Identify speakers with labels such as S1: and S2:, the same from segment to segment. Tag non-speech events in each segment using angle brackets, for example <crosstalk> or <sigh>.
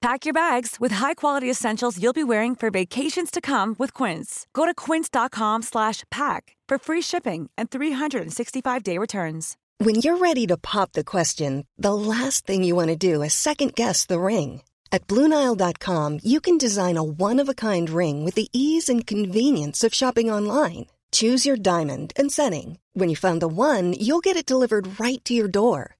S1: Pack your bags with high-quality essentials you'll be wearing for vacations to come with Quince. Go to quince.com slash pack for free shipping and 365-day returns.
S2: When you're ready to pop the question, the last thing you want to do is second guess the ring. At BlueNile.com, you can design a one-of-a-kind ring with the ease and convenience of shopping online. Choose your diamond and setting. When you find the one, you'll get it delivered right to your door.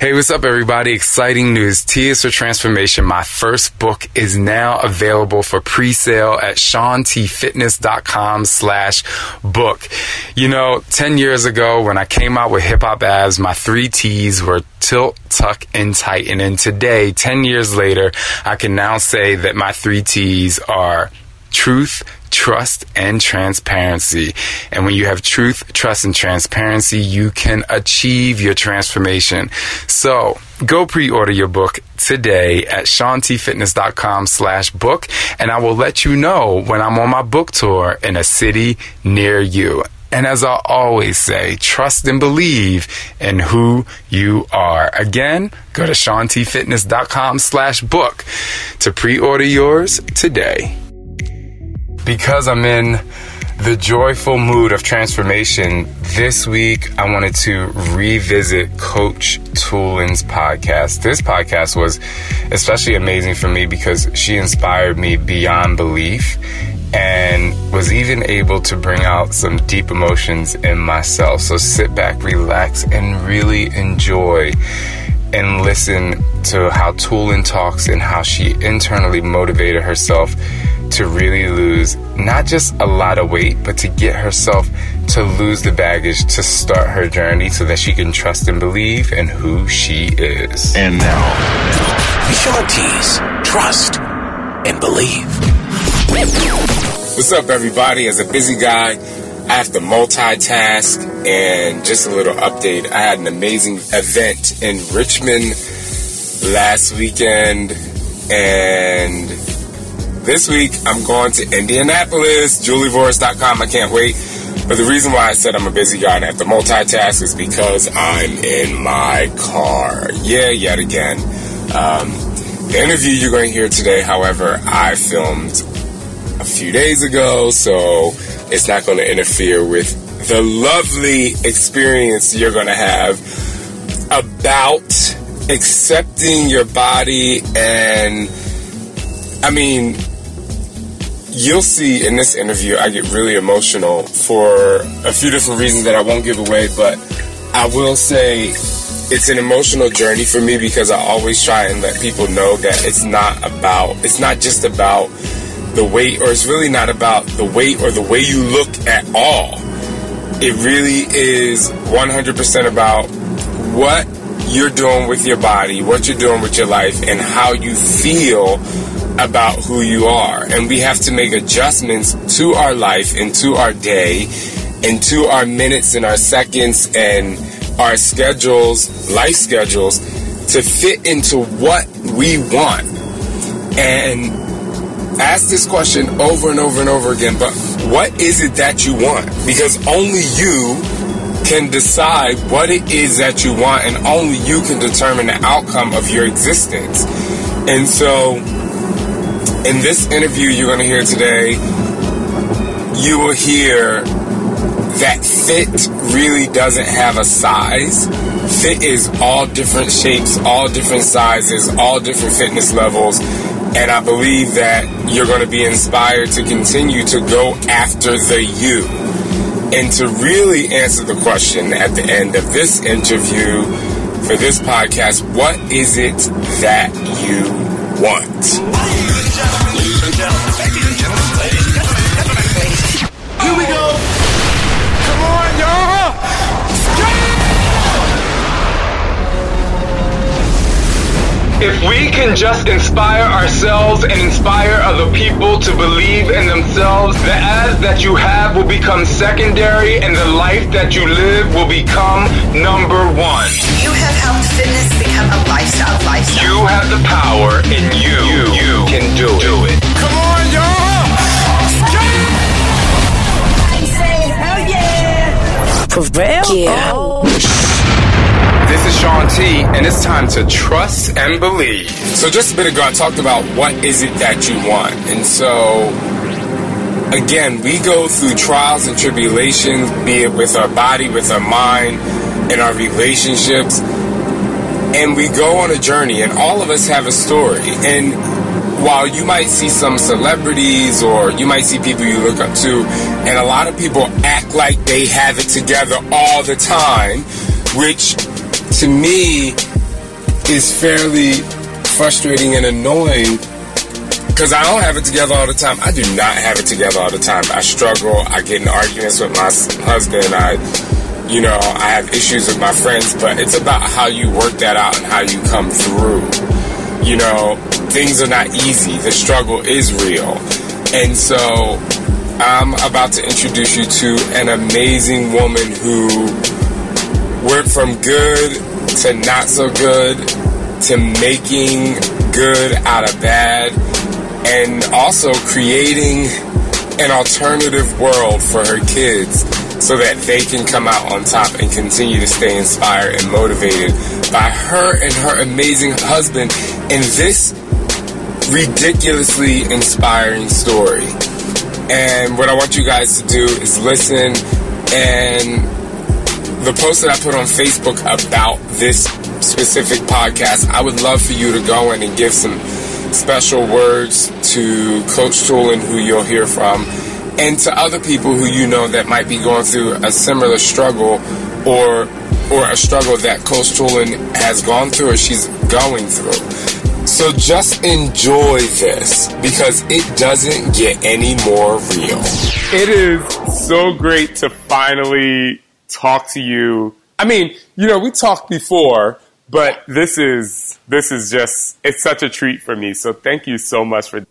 S3: Hey, what's up, everybody? Exciting news. T Is for Transformation, my first book, is now available for pre-sale at shauntfitness.com slash book. You know, 10 years ago when I came out with Hip Hop Abs, my three T's were tilt, tuck, and tighten. And today, 10 years later, I can now say that my three T's are truth, trust, and transparency. And when you have truth, trust, and transparency, you can achieve your transformation. So go pre-order your book today at shauntfitness.com slash book, and I will let you know when I'm on my book tour in a city near you. And as I always say, trust and believe in who you are. Again, go to shauntfitness.com slash book to pre-order yours today because I'm in the joyful mood of transformation, this week I wanted to revisit Coach Toolin's podcast. This podcast was especially amazing for me because she inspired me beyond belief and was even able to bring out some deep emotions in myself. So sit back, relax, and really enjoy and listen to how Toolin talks and how she internally motivated herself to really lose not just a lot of weight, but to get herself to lose the baggage to start her journey so that she can trust and believe in who she is.
S4: And now, Shaun T's Trust and Believe.
S3: What's up, everybody? As a busy guy, I have to multitask. And just a little update I had an amazing event in Richmond last weekend. And this week, I'm going to Indianapolis, julievoris.com. I can't wait. But the reason why I said I'm a busy guy and I have to multitask is because I'm in my car. Yeah, yet again. Um, the interview you're going to hear today, however, I filmed a few days ago, so it's not going to interfere with the lovely experience you're going to have about accepting your body and I mean you'll see in this interview, I get really emotional for a few different reasons that I won't give away, but I will say it's an emotional journey for me because I always try and let people know that it's not about, it's not just about the weight, or it's really not about the weight or the way you look at all. It really is 100% about what you're doing with your body, what you're doing with your life, and how you feel about who you are. And we have to make adjustments to our life and to our day and to our minutes and our seconds and our schedules, life schedules, to fit into what we want. And ask this question over and over and over again, but what is it that you want? Because only you can decide what it is that you want, and only you can determine the outcome of your existence. And so, in this interview you're going to hear today, you will hear that fit really doesn't have a size. Fit is all different shapes, all different sizes, all different fitness levels. And I believe that you're going to be inspired to continue to go after the you. And to really answer the question at the end of this interview for this podcast, what is it that you want? If we can just inspire ourselves and inspire other people to believe in themselves, the ads that you have will become secondary and the life that you live will become number one.
S5: You have helped fitness become a lifestyle. Lifestyle.
S3: You have the power and you, you, you can do, do it. Come on, y'all!
S5: For real?
S6: Yeah.
S5: Oh.
S3: This is Shaun T, and it's time to trust and believe. So, just a bit ago, I talked about what is it that you want. And so, again, we go through trials and tribulations, be it with our body, with our mind, in our relationships. And we go on a journey, and all of us have a story. And while you might see some celebrities or you might see people you look up to, and a lot of people act like they have it together all the time, which to me is fairly frustrating and annoying because I don't have it together all the time. I do not have it together all the time. I struggle. I get in arguments with my husband. I, you know, I have issues with my friends, but it's about how you work that out and how you come through. You know, things are not easy. The struggle is real. And so I'm about to introduce you to an amazing woman who went from good to not so good to making good out of bad and also creating an alternative world for her kids so that they can come out on top and continue to stay inspired and motivated by her and her amazing husband in this ridiculously inspiring story. And what I want you guys to do is listen and the post that I put on Facebook about this specific podcast, I would love for you to go in and give some special words to Coach Toolin, who you'll hear from, and to other people who you know that might be going through a similar struggle or or a struggle that Coach Toolin has gone through or she's going through. So just enjoy this because it doesn't get any more real. It is so great to finally talk to you. I mean, you know, we talked before, but this is this is just it's such a treat for me. So thank you so much for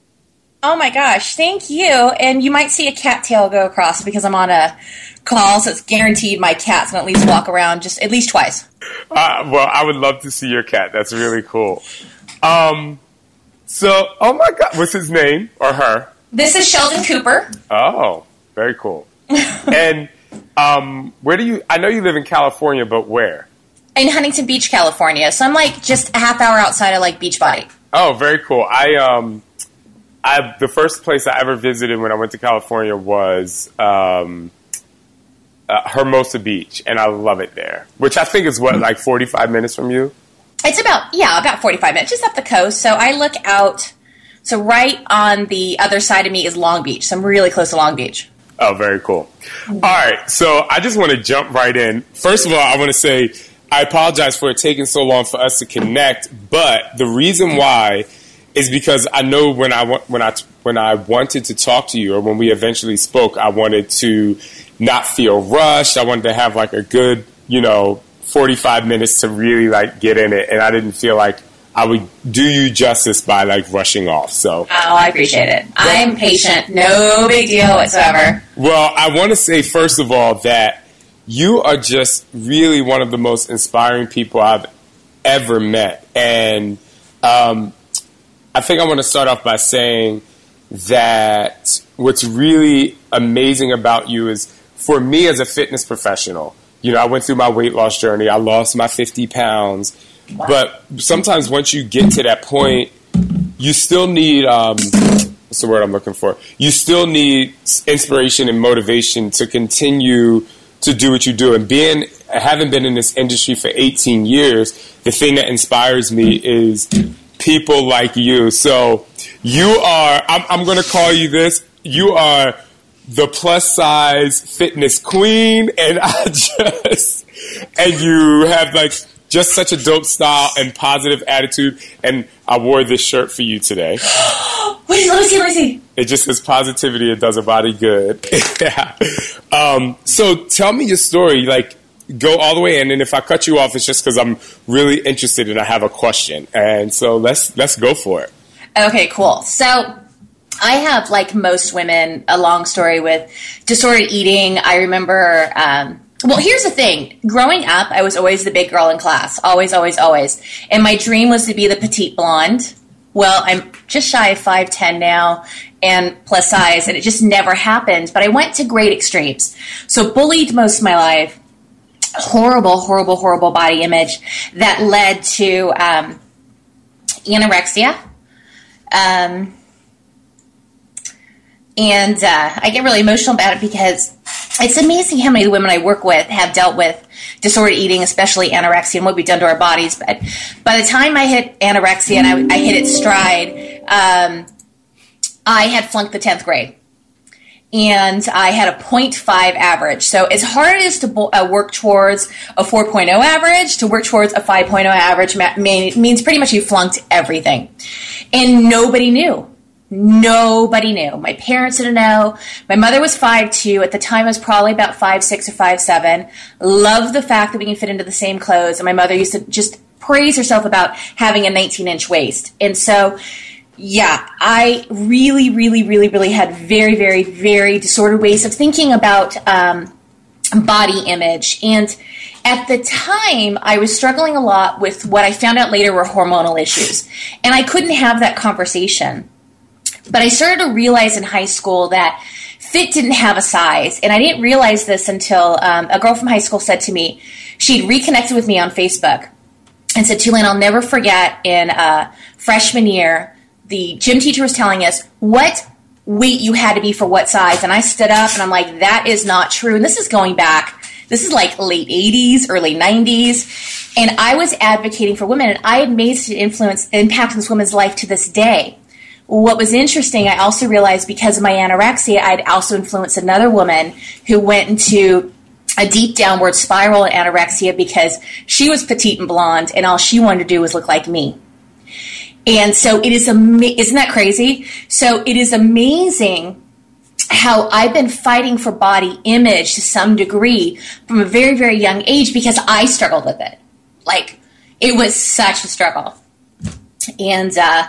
S7: Oh my gosh, thank you. And you might see a cat tail go across because I'm on a call, so it's guaranteed my cat's gonna at least walk around just at least twice.
S3: Uh, well, I would love to see your cat. That's really cool. Um, so, oh my God, what's his name or her?
S7: This is Sheldon Cooper.
S3: Oh, very cool. <laughs> and um, where do you? I know you live in California, but where?
S7: In Huntington Beach, California. So I'm like just a half hour outside of like Beachbody.
S3: Oh, very cool. I um, I the first place I ever visited when I went to California was um, uh, Hermosa Beach, and I love it there. Which I think is what like 45 minutes from you.
S7: It's about yeah, about 45 minutes, just up the coast. So I look out. So right on the other side of me is Long Beach. So I'm really close to Long Beach.
S3: Oh, very cool. All right, so I just want to jump right in. First of all, I want to say I apologize for it taking so long for us to connect, but the reason why is because I know when I when I when I wanted to talk to you or when we eventually spoke, I wanted to not feel rushed. I wanted to have like a good, you know, 45 minutes to really like get in it and I didn't feel like I would do you justice by like rushing off. So,
S7: oh, I appreciate it. I'm patient. No big deal whatsoever.
S3: Well, I want to say first of all that you are just really one of the most inspiring people I've ever met, and um, I think I want to start off by saying that what's really amazing about you is for me as a fitness professional. You know, I went through my weight loss journey. I lost my 50 pounds but sometimes once you get to that point, you still need um, what's the word I'm looking for? You still need inspiration and motivation to continue to do what you do. And being having been in this industry for 18 years, the thing that inspires me is people like you. So you are. I'm, I'm going to call you this. You are the plus size fitness queen, and <laughs> I just and you have like just such a dope style and positive attitude. And I wore this shirt for you today. <gasps>
S7: Wait, let me see, let me see.
S3: It just says positivity. It does a body good. <laughs> yeah. Um, so tell me your story. Like, go all the way in, and if I cut you off, it's just because I'm really interested and I have a question. And so let's let's go for it.
S7: Okay, cool. So I have, like most women, a long story with disordered eating. I remember. Um, well, here's the thing. Growing up, I was always the big girl in class. Always, always, always. And my dream was to be the petite blonde. Well, I'm just shy of 5'10 now and plus size, and it just never happened. But I went to great extremes. So, bullied most of my life. Horrible, horrible, horrible body image that led to um, anorexia. Um, and uh, I get really emotional about it because it's amazing how many women I work with have dealt with disordered eating, especially anorexia and what we've done to our bodies. But by the time I hit anorexia and I, I hit its stride, um, I had flunked the 10th grade. And I had a 0.5 average. So as hard as to uh, work towards a 4.0 average, to work towards a 5.0 average means pretty much you flunked everything. And nobody knew. Nobody knew. My parents didn't know. My mother was five two. At the time, I was probably about five six or five seven. Loved the fact that we can fit into the same clothes. And my mother used to just praise herself about having a 19 inch waist. And so, yeah, I really, really, really, really had very, very, very disordered ways of thinking about um, body image. And at the time, I was struggling a lot with what I found out later were hormonal issues. And I couldn't have that conversation. But I started to realize in high school that fit didn't have a size. And I didn't realize this until um, a girl from high school said to me, she'd reconnected with me on Facebook and said, Tulane, I'll never forget in uh, freshman year, the gym teacher was telling us what weight you had to be for what size. And I stood up and I'm like, that is not true. And this is going back, this is like late 80s, early 90s. And I was advocating for women and I had made an influence, impact on this woman's life to this day what was interesting, I also realized because of my anorexia, I'd also influenced another woman who went into a deep downward spiral in anorexia because she was petite and blonde, and all she wanted to do was look like me. And so it is, ama- isn't that crazy? So it is amazing how I've been fighting for body image to some degree from a very, very young age because I struggled with it. Like, it was such a struggle. And, uh,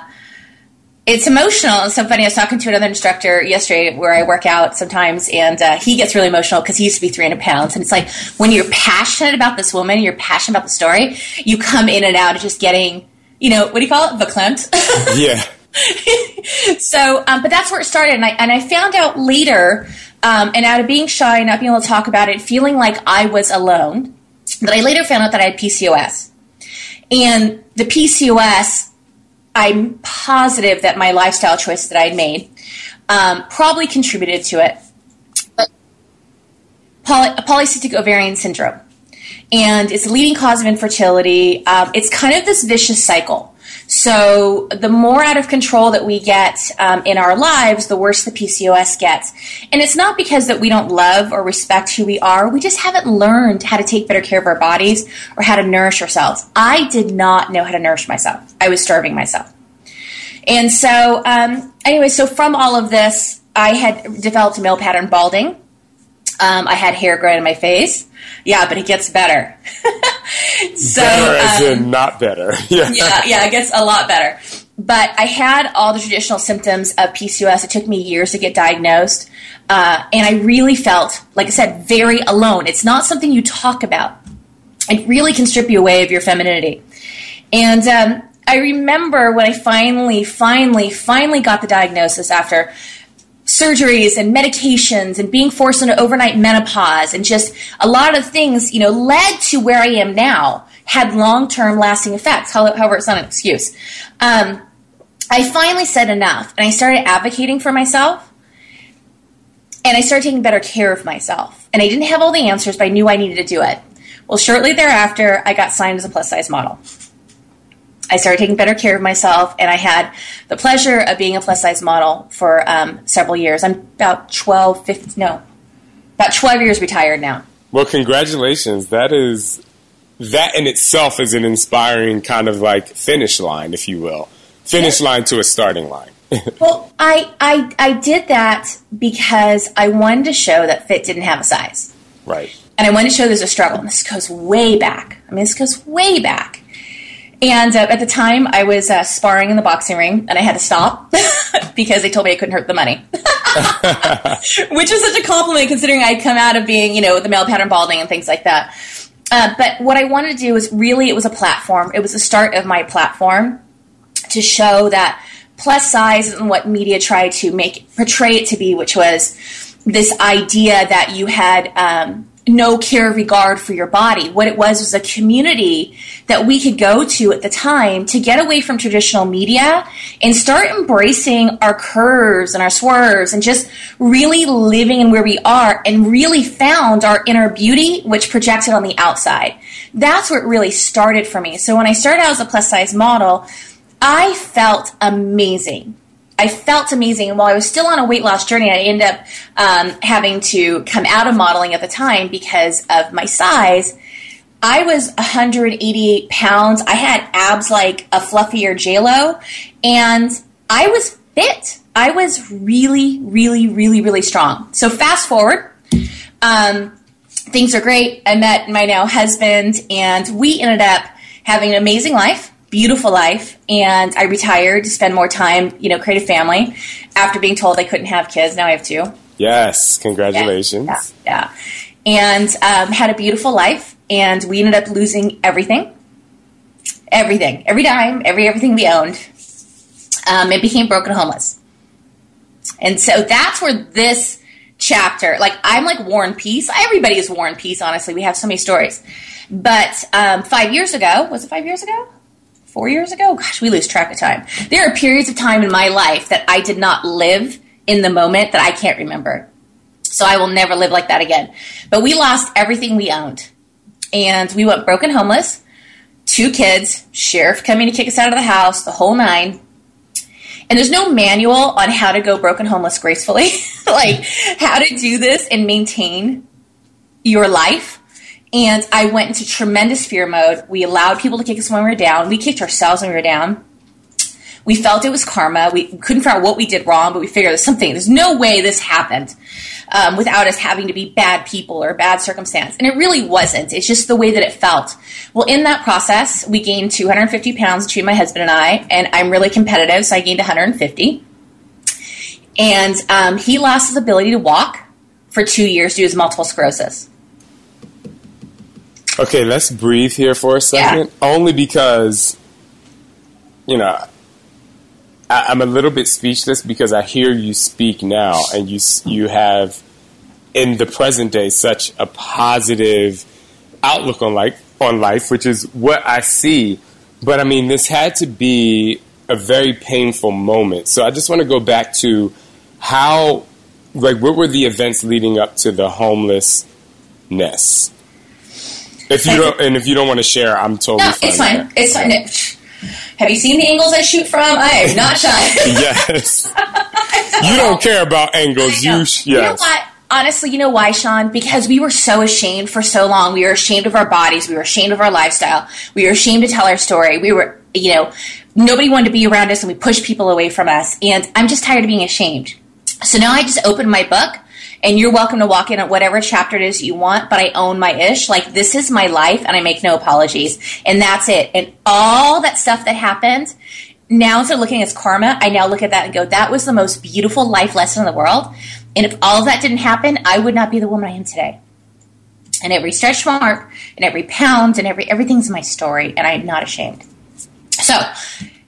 S7: it's emotional. It's so funny. I was talking to another instructor yesterday where I work out sometimes, and uh, he gets really emotional because he used to be 300 pounds. And it's like when you're passionate about this woman, you're passionate about the story, you come in and out of just getting, you know, what do you call it? Verklempt. <laughs>
S3: yeah.
S7: so, um, but that's where it started. And I, and I found out later, um, and out of being shy, not being able to talk about it, feeling like I was alone, that I later found out that I had PCOS. And the PCOS I'm positive that my lifestyle choice that I'd made um, probably contributed to it. But poly- polycystic ovarian syndrome, and it's a leading cause of infertility. Um, it's kind of this vicious cycle. So the more out of control that we get um, in our lives, the worse the PCOS gets. And it's not because that we don't love or respect who we are. We just haven't learned how to take better care of our bodies or how to nourish ourselves. I did not know how to nourish myself. I was starving myself. And so, um, anyway, so from all of this, I had developed male pattern balding. Um, I had hair growing in my face. Yeah, but it gets better. <laughs>
S3: so better as um, in not better. <laughs>
S7: yeah. yeah, yeah, it gets a lot better. But I had all the traditional symptoms of PCOS. It took me years to get diagnosed, uh, and I really felt, like I said, very alone. It's not something you talk about. It really can strip you away of your femininity. And um, I remember when I finally, finally, finally got the diagnosis after surgeries and medications and being forced into overnight menopause and just a lot of things, you know, led to where I am now, had long term lasting effects. However, it's not an excuse. Um, I finally said enough and I started advocating for myself and I started taking better care of myself. And I didn't have all the answers, but I knew I needed to do it. Well, shortly thereafter, I got signed as a plus size model. I started taking better care of myself, and I had the pleasure of being a plus size model for um, several years. I'm about 12, 15, no, about 12 years retired now.
S3: Well, congratulations. That is, that in itself is an inspiring kind of like finish line, if you will. Finish line to a starting line. <laughs>
S7: well, I, I, I did that because I wanted to show that fit didn't have a size.
S3: Right.
S7: and I wanted to show there's a struggle. And this goes way back. I mean, this goes way back. And uh, at the time, I was uh, sparring in the boxing ring, and I had to stop <laughs> because they told me I couldn't hurt the money, <laughs> which is such a compliment considering I'd come out of being, you know, the male pattern balding and things like that. Uh, but what I wanted to do was really, it was a platform. It was the start of my platform to show that plus size isn't what media tried to make portray it to be, which was this idea that you had um, no care regard for your body. What it was was a community that we could go to at the time to get away from traditional media and start embracing our curves and our swerves and just really living in where we are and really found our inner beauty, which projected on the outside. That's where it really started for me. So when I started out as a plus size model, I felt amazing. I felt amazing. And while I was still on a weight loss journey, I ended up um, having to come out of modeling at the time because of my size. I was 188 pounds. I had abs like a fluffier JLo, and I was fit. I was really, really, really, really strong. So fast forward, um, things are great. I met my now husband, and we ended up having an amazing life beautiful life and I retired to spend more time, you know, create a family after being told I couldn't have kids. Now I have two.
S3: Yes, congratulations.
S7: Yeah, yeah. And um, had a beautiful life and we ended up losing everything. Everything. Every dime, every everything we owned. Um, it became broken homeless. And so that's where this chapter, like I'm like War and Peace. Everybody is War and Peace, honestly. We have so many stories. But um, five years ago, was it five years ago? Four years ago. Gosh, we lose track of time. There are periods of time in my life that I did not live in the moment that I can't remember. So I will never live like that again. But we lost everything we owned. And we went broken homeless, two kids, sheriff coming to kick us out of the house, the whole nine. And there's no manual on how to go broken homeless gracefully, <laughs> like how to do this and maintain your life and I went into tremendous fear mode. We allowed people to kick us when we were down. We kicked ourselves when we were down. We felt it was karma. We couldn't figure out what we did wrong, but we figured there's something. There's no way this happened um, without us having to be bad people or bad circumstance. And it really wasn't. It's just the way that it felt. Well, in that process, we gained 250 pounds between my husband and I, and I'm really competitive, so I gained 150. And um, he lost his ability to walk for two years due to multiple sclerosis.
S3: Okay, let's breathe here for a second. Yeah. Only because, you know, I, am a little bit speechless because I hear you speak now, and you you have in the present day such a positive outlook on life on life, which is what I see. But I mean, this had to be a very painful moment. So I just want to go back to how, like, what were the events leading up to the homelessness? If you don't, and if you don't want to share, I'm totally
S7: no,
S3: fine.
S7: It's fine. There. It's fine. Have you seen the angles I shoot from? I am not shy. <laughs>
S3: yes. <laughs> you don't care about angles. You, yes.
S7: You know what? Honestly, you know why, Shaun? Because we were so ashamed for so long. We were ashamed of our bodies. We were ashamed of our lifestyle. We were ashamed to tell our story. We were, you know, nobody wanted to be around us and we pushed people away from us. And I'm just tired of being ashamed. So now I just opened my book and you're welcome to walk in at whatever chapter it is you want, but I own my ish. Like this is my life and I make no apologies. And that's it. And all that stuff that happened, now instead of looking as karma, I now look at that and go, that was the most beautiful life lesson in the world. And if all of that didn't happen, I would not be the woman I am today. And every stretch mark and every pound and every everything's my story, and I am not ashamed. So,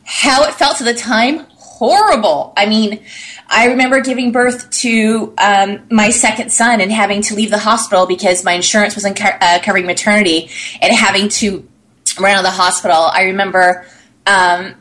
S7: how it felt at the time, horrible. I mean, I remember giving birth to um, my second son and having to leave the hospital because my insurance wasn't co- uh, covering maternity and having to run out of the hospital. I remember um,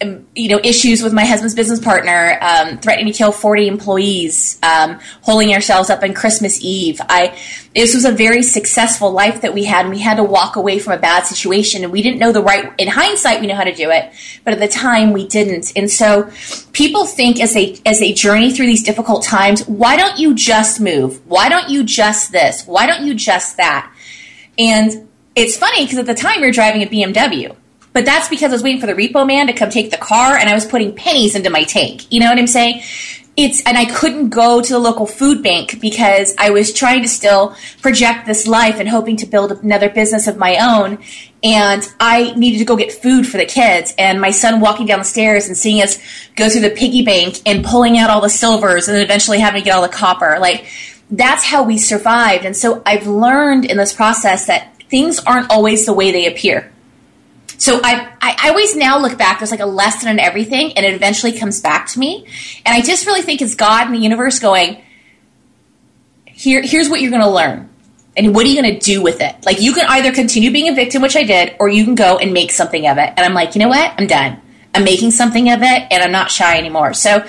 S7: you know, issues with my husband's business partner, um, threatening to kill 40 employees, um, holding ourselves up on Christmas Eve. I, this was a very successful life that we had, and we had to walk away from a bad situation, and we didn't know the right, in hindsight, we know how to do it, but at the time, we didn't. And so, people think as they, as they journey through these difficult times, why don't you just move? Why don't you just this? Why don't you just that? And it's funny because at the time, you're driving a BMW But that's because I was waiting for the repo man to come take the car and I was putting pennies into my tank. You know what I'm saying? It's, and I couldn't go to the local food bank because I was trying to still project this life and hoping to build another business of my own. And I needed to go get food for the kids. And my son walking down the stairs and seeing us go through the piggy bank and pulling out all the silvers and then eventually having to get all the copper. Like, that's how we survived. And so I've learned in this process that things aren't always the way they appear. So I, I, I always now look back, there's like a lesson in everything, and it eventually comes back to me. And I just really think it's God and the universe going, Here, here's what you're going to learn. And what are you going to do with it? Like, you can either continue being a victim, which I did, or you can go and make something of it. And I'm like, you know what? I'm done. I'm making something of it, and I'm not shy anymore. So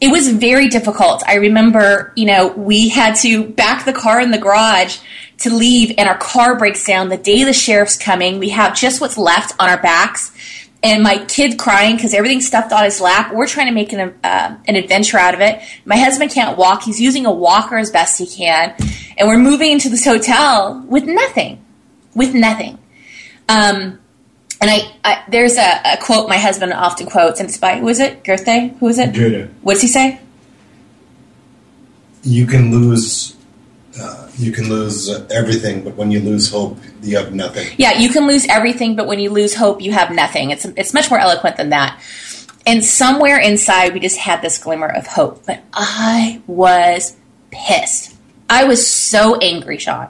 S7: it was very difficult. I remember, you know, we had to back the car in the garage to leave and our car breaks down the day the sheriff's coming. We have just what's left on our backs. And my kid crying because everything's stuffed on his lap. We're trying to make an, uh, an adventure out of it. My husband can't walk. He's using a walker as best he can. And we're moving into this hotel with nothing. With nothing. Um, and I, I there's a, a, quote my husband often quotes, and it's by who is it? Goethe? Who is it?
S8: Goethe.
S7: What does he say?
S8: You can lose, uh, you can lose everything, but when you lose hope, you have nothing.
S7: Yeah, you can lose everything, but when you lose hope, you have nothing. It's it's much more eloquent than that. And somewhere inside, we just had this glimmer of hope. But I was pissed. I was so angry, Shaun.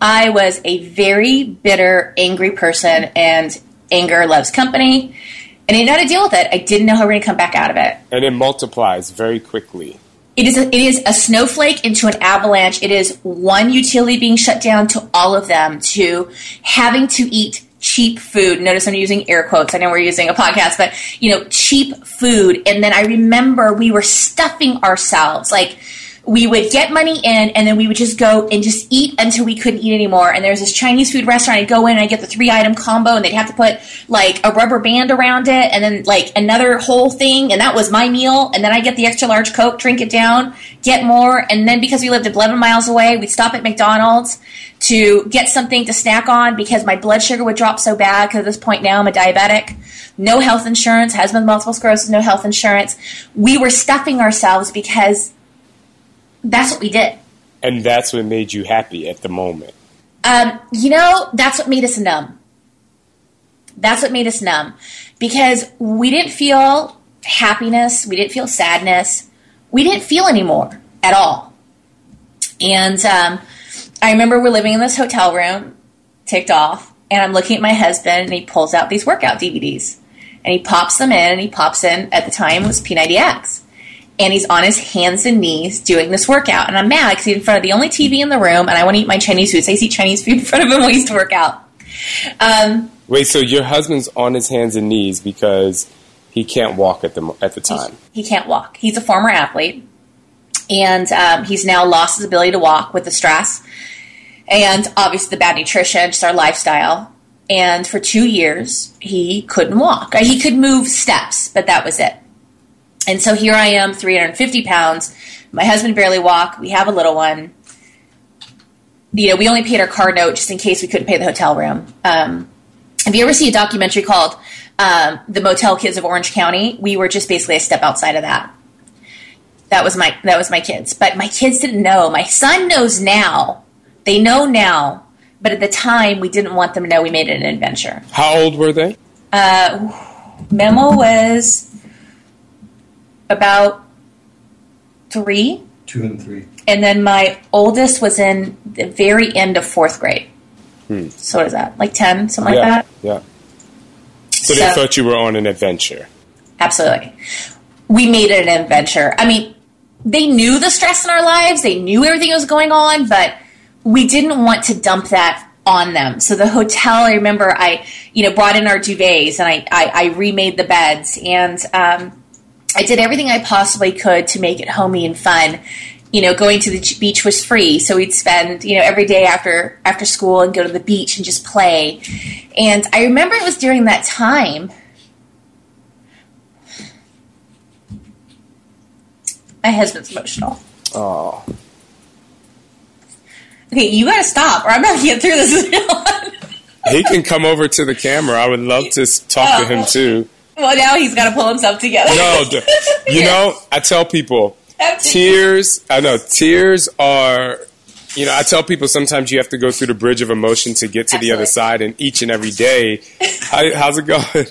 S7: I was a very bitter, angry person, and anger loves company. And I didn't know how to deal with it. I didn't know how we are going to come back out of it.
S3: And it multiplies very quickly.
S7: It is, a, it is a snowflake into an avalanche. It is one utility being shut down to all of them, to having to eat cheap food. Notice I'm using air quotes. I know we're using a podcast, but you know, cheap food. And then I remember we were stuffing ourselves. Like, we would get money in and then we would just go and just eat until we couldn't eat anymore. And there's this Chinese food restaurant. I'd go in and I'd get the three item combo and they'd have to put like a rubber band around it and then like another whole thing. And that was my meal. And then I get the extra large Coke, drink it down, get more. And then because we lived 11 miles away, we'd stop at McDonald's to get something to snack on because my blood sugar would drop so bad because at this point now I'm a diabetic. No health insurance, husband multiple sclerosis, no health insurance. We were stuffing ourselves because that's what we did.
S3: And that's what made you happy at the moment.
S7: Um, you know, that's what made us numb. That's what made us numb because we didn't feel happiness, we didn't feel sadness, we didn't feel anymore at all. And um, I remember we're living in this hotel room, ticked off, and I'm looking at my husband, and he pulls out these workout DVDs, and he pops them in, and he pops in at the time was P90X and he's on his hands and knees doing this workout. And I'm mad because he's in front of the only TV in the room, and I want to eat my Chinese food. So I eat Chinese food in front of him when he's to work out. Um,
S3: Wait, so your husband's on his hands and knees because he can't walk at the at the time.
S7: He, he can't walk. He's a former athlete, and um, he's now lost his ability to walk with the stress, and obviously the bad nutrition, just our lifestyle. And for two years, he couldn't walk. He could move steps, but that was it. And so here I am, 350 pounds. My husband barely walk. We have a little one. You know, we only paid our car note just in case we couldn't pay the hotel room. Um, if you ever see a documentary called um, "The Motel Kids of Orange County," we were just basically a step outside of that. That was my that was my kids, but my kids didn't know. My son knows now. They know now, but at the time we didn't want them to know we made it an adventure.
S3: How old were they?
S7: Uh, Memo was about three.
S8: Two and three.
S7: And then my oldest was in the very end of fourth grade.
S3: Hmm.
S7: So what is that? Like 10, something
S3: yeah,
S7: like that?
S3: Yeah. So,
S7: So-
S3: they thought you were on an adventure.
S7: Absolutely. We made it an adventure. I mean, they knew the stress in our lives, they knew everything that was going on, but we didn't want to dump that on them. So the hotel, I remember I, you know, brought in our duvets and I, I, I remade the beds and um, I did everything I possibly could to make it homey and fun. You know, going to the beach was free, so we'd spend you know every day after after school and go to the beach and just play. And I remember it was during that time. My husband's emotional.
S3: Oh.
S7: Okay, you gotta stop, or I'm not gonna get through this. <laughs>
S3: he can come over to the camera. I would love to s- talk to him oh. too.
S7: Well, now he's got to pull himself together.
S3: No, <laughs> you know, I tell people tears. I know tears are. You know, I tell people sometimes you have to go through the bridge of emotion to get to the other side, and each and every day, how, how's it going? <laughs>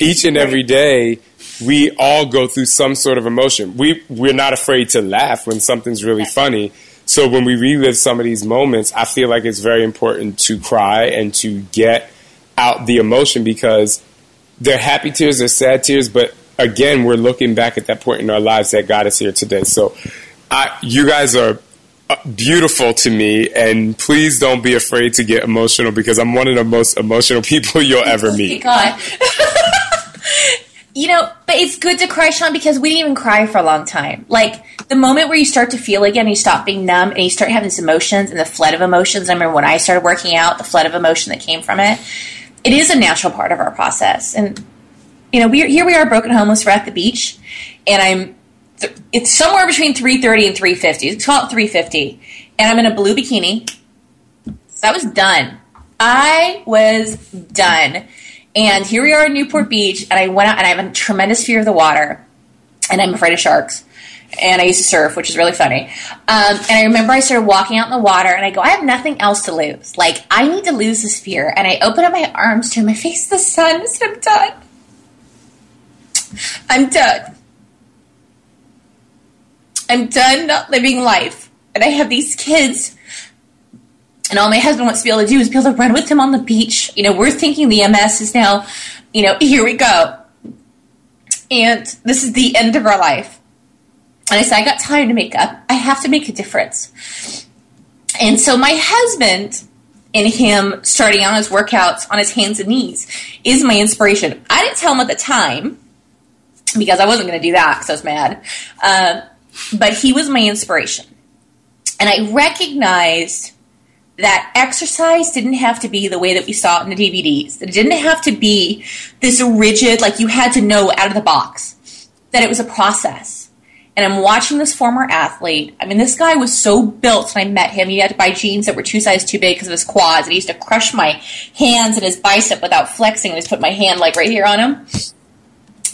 S3: Each and every day, we all go through some sort of emotion. We we're not afraid to laugh when something's really funny. So when we relive some of these moments, I feel like it's very important to cry and to get out the emotion because they're happy tears, they're sad tears, but again, we're looking back at that point in our lives that got us here today. So, I, you guys are uh, beautiful to me, and please don't be afraid to get emotional because I'm one of the most emotional <laughs> people you'll ever meet.
S7: God. <laughs> you know, but it's good to cry, Shaun, because we didn't even cry for a long time. Like the moment where you start to feel again, you stop being numb, and you start having these emotions and the flood of emotions. I remember when I started working out, the flood of emotion that came from it. It is a natural part of our process, and you know, we here we are, broken homeless. We're at the beach, and I'm. th- It's somewhere between three thirty and three fifty. Let's call it three fifty, and I'm in a blue bikini. So I was done. I was done. And here we are in Newport Beach, and I went out, and I have a tremendous fear of the water, and I'm afraid of sharks. And I used to surf, which is really funny. Um, and I remember I started walking out in the water, and I go, I have nothing else to lose. Like, I need to lose this fear. And I open up my arms, to my face the sun, and said, I'm done. I'm done. I'm done not living life. And I have these kids and all my husband wants to be able to do is be able to run with him on the beach. You know, we're thinking the MS is now, you know, here we go. And this is the end of our life. And I said, I got time to make up. I have to make a difference. And so my husband and him starting on his workouts on his hands and knees is my inspiration. I didn't tell him at the time because I wasn't going to do that because I was mad. Uh, but he was my inspiration. And I recognized that exercise didn't have to be the way that we saw it in the DVDs. That it didn't have to be this rigid, like you had to know out of the box. That it was a process. And I'm watching this former athlete. I mean, this guy was so built when I met him. He had to buy jeans that were two sizes too big because of his quads. And he used to crush my hands and his bicep without flexing. I just put my hand like right here on him.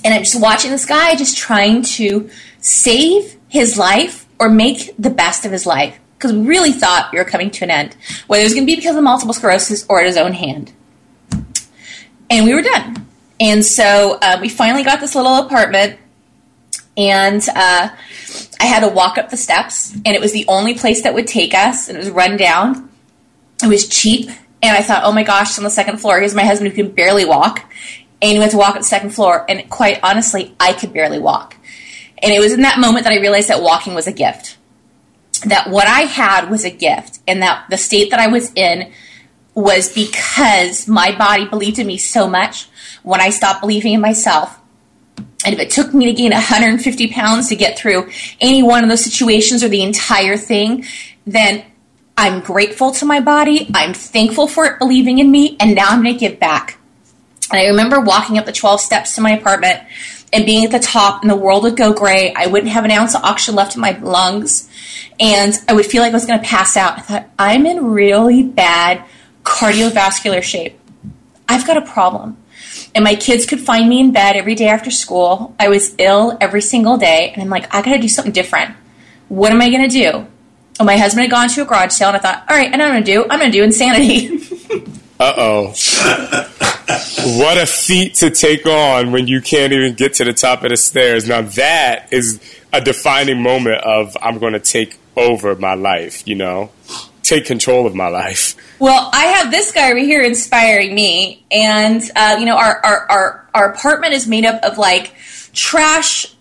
S7: And I'm just watching this guy just trying to save his life or make the best of his life because we really thought we were coming to an end, whether it was going to be because of multiple sclerosis or at his own hand. And we were done. And so uh, we finally got this little apartment, and uh, I had to walk up the steps, and it was the only place that would take us, and it was run down. It was cheap, and I thought, oh my gosh, on the second floor. Here's my husband who can barely walk, and he went to walk up the second floor, and quite honestly, I could barely walk. And it was in that moment that I realized that walking was a gift that what I had was a gift and that the state that I was in was because my body believed in me so much when I stopped believing in myself. And if it took me to gain 150 pounds to get through any one of those situations or the entire thing, then I'm grateful to my body. I'm thankful for it believing in me. And now I'm going to give back. And I remember walking up the 12 steps to my apartment and being at the top and the world would go gray. I wouldn't have an ounce of oxygen left in my lungs. And I would feel like I was going to pass out. I thought, I'm in really bad cardiovascular shape. I've got a problem. And my kids could find me in bed every day after school. I was ill every single day. And I'm like, I got to do something different. What am I going to do? And my husband had gone to a garage sale, and I thought, all right, I know what I'm going to do. I'm going to do insanity. <laughs>
S3: Uh oh. what a feat to take on when you can't even get to the top of the stairs. Now, that is a defining moment of I'm going to take over my life, you know? Take control of my life.
S7: Well, I have this guy over here inspiring me, and uh, you know, our, our our our apartment is made up of like trash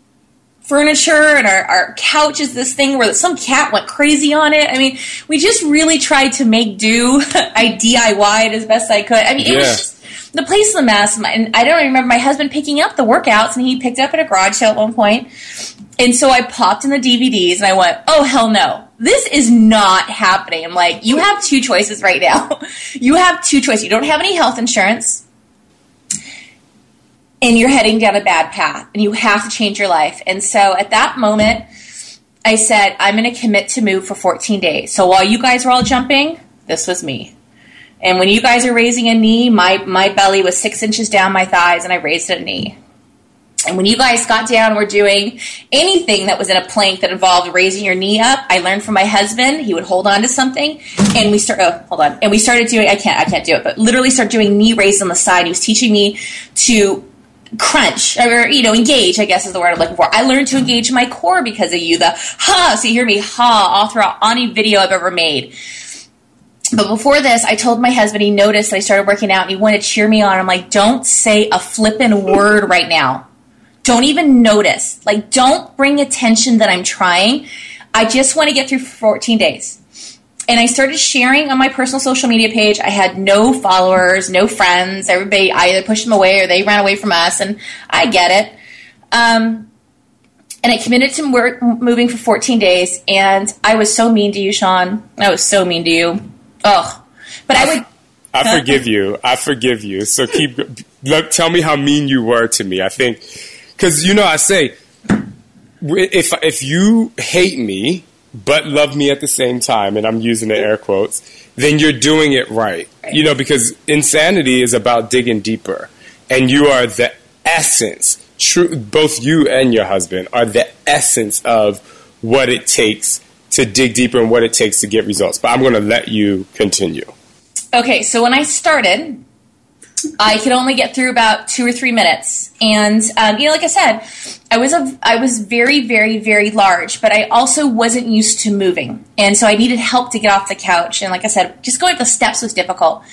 S7: furniture, and our our couch is this thing where some cat went crazy on it. I mean, we just really tried to make do. <laughs> I DIY'd as best I could. I mean, it was just the place is a mess. And I don't remember my husband picking up the workouts, and he picked up at a garage sale at one point. And so I popped in the DVDs and I went, oh, hell no. This is not happening. I'm like, you have two choices right now. <laughs> you have two choices. You don't have any health insurance and you're heading down a bad path and you have to change your life. And so at that moment, I said, I'm going to commit to move for 14 days. So while you guys were all jumping, this was me. And when you guys are raising a knee, my, my belly was six inches down my thighs and I raised a knee. And when you guys got down were doing anything that was in a plank that involved raising your knee up, I learned from my husband. He would hold on to something, and we start. Oh, hold on. And we started doing. I can't. I can't do it. But literally, start doing knee raises on the side. He was teaching me to crunch or you know engage. I guess is the word I'm looking for. I learned to engage my core because of you. The ha. So you hear me ha all throughout any video I've ever made. But before this, I told my husband he noticed that I started working out and he wanted to cheer me on. I'm like, don't say a flippin' word right now. Don't even notice. Like, don't bring attention that I'm trying. I just want to get through 14 days. And I started sharing on my personal social media page. I had no followers, no friends. Everybody either pushed them away or they ran away from us, and I get it. Um, and I committed to work, moving for 14 days, and I was so mean to you, Shaun. I was so mean to you. Ugh. But I, I would.
S3: I forgive you. I forgive you. So keep. <laughs> Look, tell me how mean you were to me. I think because you know, I say if if you hate me but love me at the same time, and I'm using the air quotes, then you're doing it right. You know, because insanity is about digging deeper, and you are the essence. True, both you and your husband are the essence of what it takes to dig deeper and what it takes to get results. But I'm going to let you continue.
S7: Okay, so when I started, I could only get through about two or three minutes, and um, you know, like I said, I was a I was very very very large, but I also wasn't used to moving, and so I needed help to get off the couch. And like I said, just going up the steps was difficult.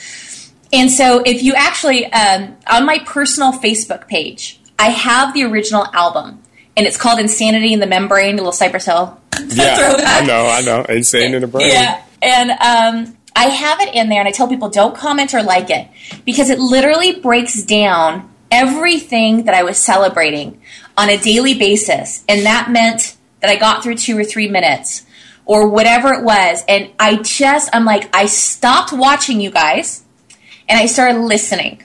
S7: And so, if you actually um, on my personal Facebook page, I have the original album, and it's called "Insanity in the Membrane." A little Cypress Hill.
S3: Yeah, <laughs> I know, I know, "Insane in the Brain."
S7: Yeah, and um, I have it in there and I tell people don't comment or like it because it literally breaks down everything that I was celebrating on a daily basis. And that meant that I got through two or three minutes or whatever it was. And I just, I'm like, I stopped watching you guys and I started listening.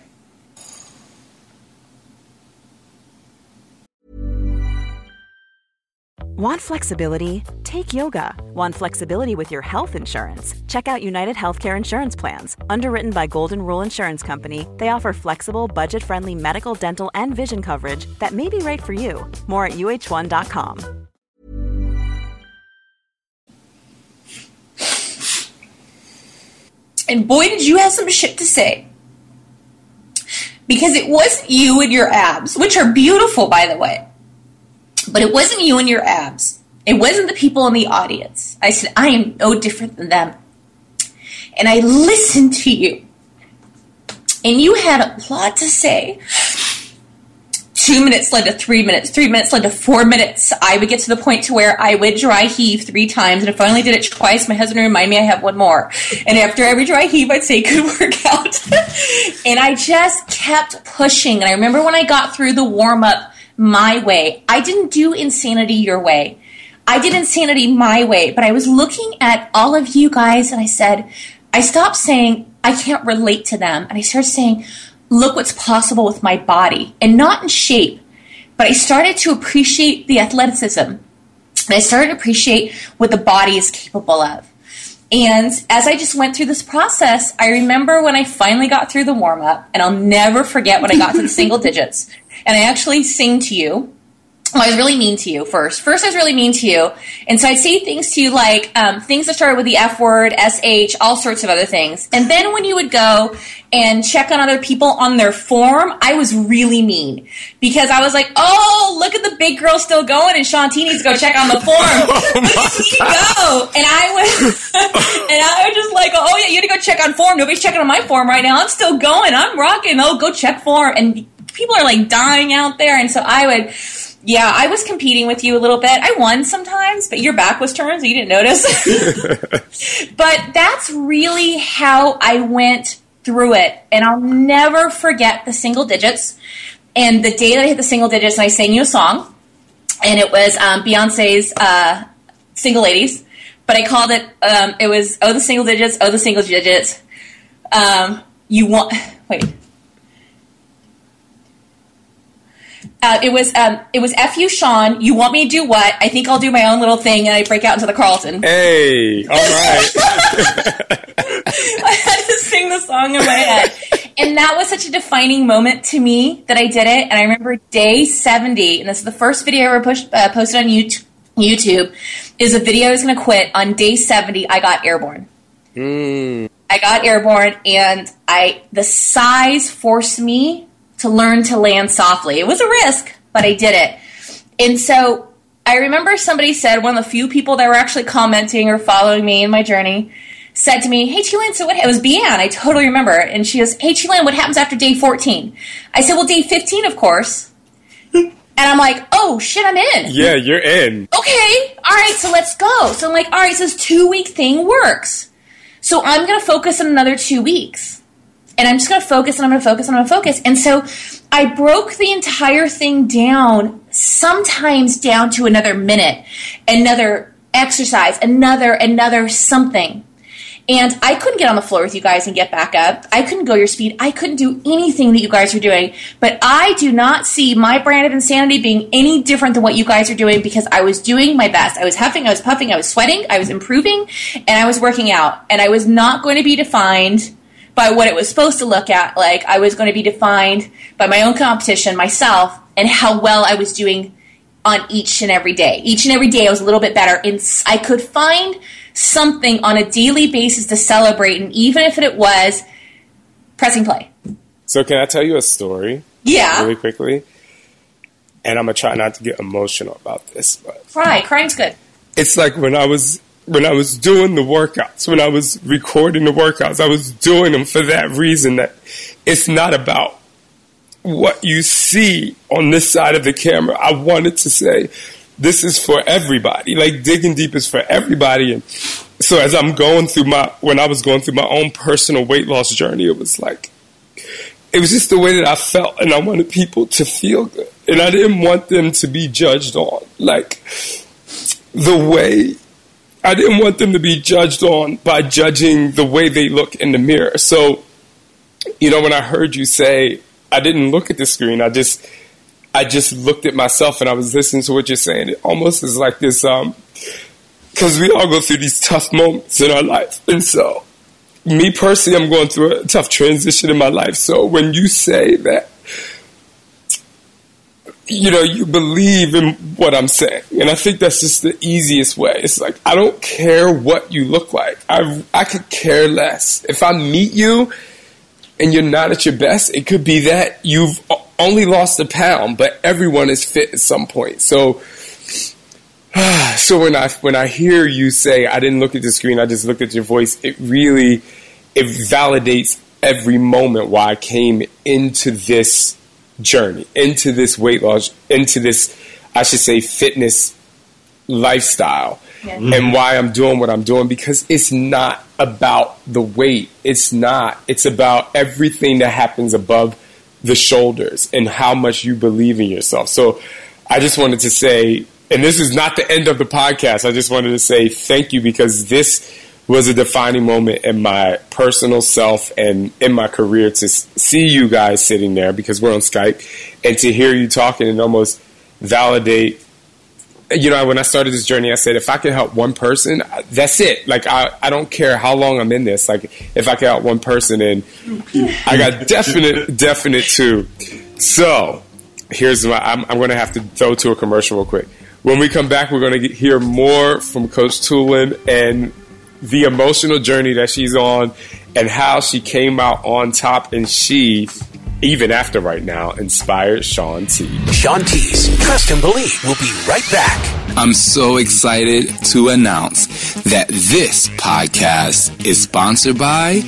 S1: Want flexibility? Take yoga. Want flexibility with your health insurance? Check out United Healthcare Insurance Plans. Underwritten by Golden Rule Insurance Company, they offer flexible, budget friendly medical, dental, and vision coverage that may be right for you. More at uh1.com.
S7: And boy, did you have some shit to say. Because it wasn't you and your abs, which are beautiful, by the way but it wasn't you and your abs. It wasn't the people in the audience. I said, I am no different than them. And I listened to you. And you had a lot to say. Two minutes led to three minutes. Three minutes led to four minutes. I would get to the point to where I would dry heave three times. And I only did it twice, my husband would remind me I have one more. And after every dry heave, I'd say, good workout. <laughs> and I just kept pushing. And I remember when I got through the warm up, my way. I didn't do insanity your way. I did insanity my way, but I was looking at all of you guys and I said, I stopped saying I can't relate to them. And I started saying, look what's possible with my body and not in shape, but I started to appreciate the athleticism and I started to appreciate what the body is capable of. And as I just went through this process, I remember when I finally got through the warm up, and I'll never forget when I got to the <laughs> single digits and I actually sing to you. Well, I was really mean to you first. First, I was really mean to you. And so I'd say things to you like um, things that started with the F word, SH, all sorts of other things. And then when you would go and check on other people on their form, I was really mean because I was like, oh, look at the big girl still going and Shaun T needs to go check on the form. <laughs> oh <laughs> go. And I was, <laughs> and I was just like, oh yeah, you had to go check on form. Nobody's checking on my form right now. I'm still going. I'm rocking. Oh, go check form. And people are like dying out there. And so I would, yeah, I was competing with you a little bit. I won sometimes, but your back was turned, so you didn't notice. <laughs> but that's really how I went through it. And I'll never forget the single digits. And the day that I hit the single digits, and I sang you a song, and it was um, Beyonce's uh, Single Ladies. But I called it, um, it was Oh the Single Digits, Oh the Single Digits. Um, you want, <laughs> wait. Uh, it was um, it was fu Shaun. You want me to do what? I think I'll do my own little thing, and I break out into the Carlton.
S3: Hey, all right. <laughs>
S7: I had to sing the song in my head, and that was such a defining moment to me that I did it. And I remember day seventy, and this is the first video I ever pushed, uh, posted on YouTube. YouTube is a video I was going to quit on day seventy. I got airborne. I got airborne, and I the size forced me to learn to land softly. It was a risk, but I did it. And so I remember somebody said, one of the few people that were actually commenting or following me in my journey said to me, Hey, Chilin, so what? It was Bian. I totally remember. And she goes, Hey, Chilin, what happens after day 14? I said, Well, day 15, of course. and I'm like, Oh, shit, I'm in.
S3: yeah, you're in.
S7: Okay, all right, so let's go. So I'm like, All right, so this two week thing works. So I'm going to focus on another two weeks and I'm just going to focus and I'm going to focus and I'm going to focus. And so I broke the entire thing down, sometimes down to another minute, another exercise, another, another something. And I couldn't get on the floor with you guys and get back up. I couldn't go your speed. I couldn't do anything that you guys were doing. But I do not see my brand of insanity being any different than what you guys are doing because I was doing my best. I was huffing, I was puffing, I was sweating, I was improving, and I was working out. And I was not going to be defined by what it was supposed to look at like I was going to be defined by my own competition, myself, and how well I was doing on each and every day. Each and every day I was a little bit better and I could find something on a daily basis to celebrate and even if it was pressing play.
S3: So, can I tell you a story
S7: Yeah.
S3: really quickly? And I'm gonna try not to get emotional about this, but
S7: Cry. Crying's good.
S3: it's like when I was when I was doing the workouts, when I was recording the workouts, I was doing them for that reason that it's not about what you see on this side of the camera. I wanted to say this is for everybody. Like digging deep is for everybody and so as I'm going through my when I was going through my own personal weight loss journey, it was like it was just the way that I felt and I wanted people to feel good. And I didn't want them to be judged on. Like the way I didn't want them to be judged on by judging the way they look in the mirror. So, you know, when I heard you say, I didn't look at the screen, I just, I just looked at myself and I was listening to what you're saying. It almost is like this, um, cause we all go through these tough moments in our life. And so, me personally, I'm going through a tough transition in my life. So when you say that, you know, you believe in what I'm saying. And I think that's just the easiest way. It's like, I don't care what you look like. I, I could care less. If I meet you and you're not at your best, it could be that you've only lost a pound, but everyone is fit at some point. So, <sighs> so when I, when I hear you say, I didn't look at the screen, I just looked at your voice, it really, it validates every moment why I came into this journey, into this weight loss, into this, I should say, fitness lifestyle, and mm-hmm. why I'm doing what I'm doing because it's not about the weight. It's not. It's about everything that happens above the shoulders and how much you believe in yourself. So I just wanted to say, and this is not the end of the podcast. I just wanted to say thank you because this was a defining moment in my personal self and in my career to see you guys sitting there because we're on Skype and to hear you talking and almost validate you know, when I started this journey, I said, if I can help one person, that's it. Like, I, I don't care how long I'm in this. Like, if I can help one person, and I got <laughs> definite, definite two. So, here's my, I'm, I'm going to have to throw to a commercial real quick. When we come back, we're going to hear more from Coach Tulin and the emotional journey that she's on and how she came out on top and she, even after right now, inspired Shaun T.
S4: Shaun T's Trust and Believe will be right back.
S9: I'm so excited to announce that this podcast is sponsored by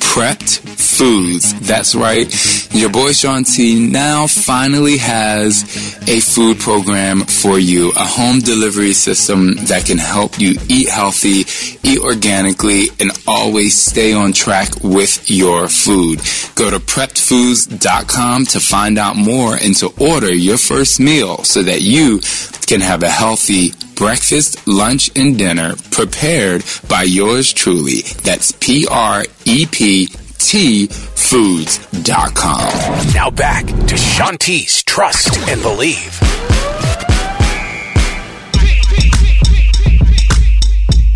S9: Prepped Foods. That's right. Your boy Shaun T now finally has a food program for you, a home delivery system that can help you eat healthy, eat organically, and always stay on track with your food. Go to preppedfoods.com to find out more and to order your first meal so that you can have a healthy breakfast, lunch, and dinner prepared by yours truly. That's P R E P
S4: PrepTFoods.com.
S10: Now back to Shaun T's Trust and Believe.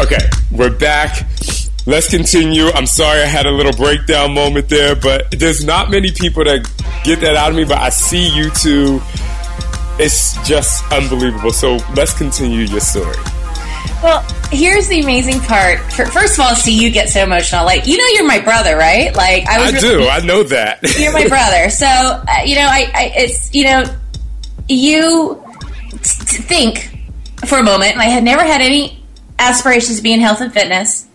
S3: Okay, we're back. Let's continue. I'm sorry I had a little breakdown moment there, but there's not many people that get that out of me, but I see you two. It's just unbelievable. So let's continue your story.
S7: Well, here's the amazing part. First of all, see you get so emotional. Like you know, you're my brother, right? Like
S3: I, was I really, do. I know that <laughs>
S7: you're my brother. So uh, you know, I, I, it's you know, you t- t- think for a moment. I had never had any aspirations to be in health and fitness.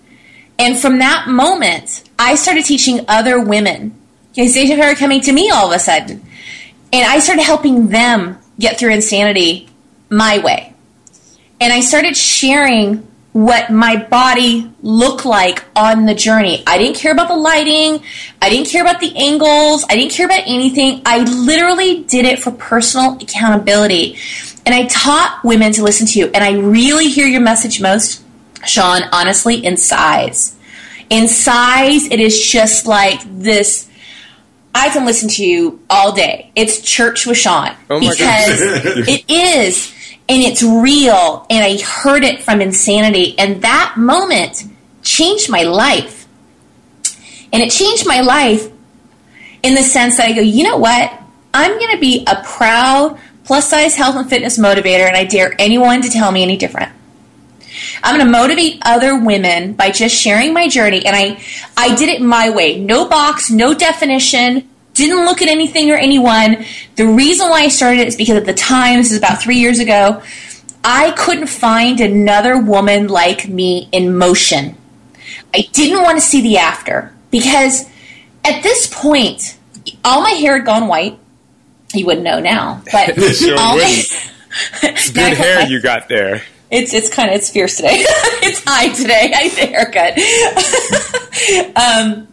S7: And from that moment, I started teaching other women because they started coming to me all of a sudden. And I started helping them get through insanity my way. And I started sharing what my body looked like on the journey. I didn't care about the lighting. I didn't care about the angles. I didn't care about anything. I literally did it for personal accountability. And I taught women to listen to you. And I really hear your message most, Shaun, honestly, in size. In size, it is just like this. I can listen to you all day. It's church with Shaun
S3: oh
S7: because <laughs>
S3: it
S7: is and it's real. And I heard it from insanity. And that moment changed my life. And it changed my life in the sense that I go, you know what? I'm going to be a proud plus size health and fitness motivator, and I dare anyone to tell me any different. I'm going to motivate other women by just sharing my journey, and I, I did it my way. No box, no definition, didn't look at anything or anyone. The reason why I started it is because at the time, this is about three years ago, I couldn't find another woman like me in motion. I didn't want to see the after because at this point, all my hair had gone white you wouldn't know now, but <laughs>
S3: sure all it's <laughs> good hair my, you got there.
S7: It's it's kind of it's fierce today. <laughs> it's high today. I the haircut. um,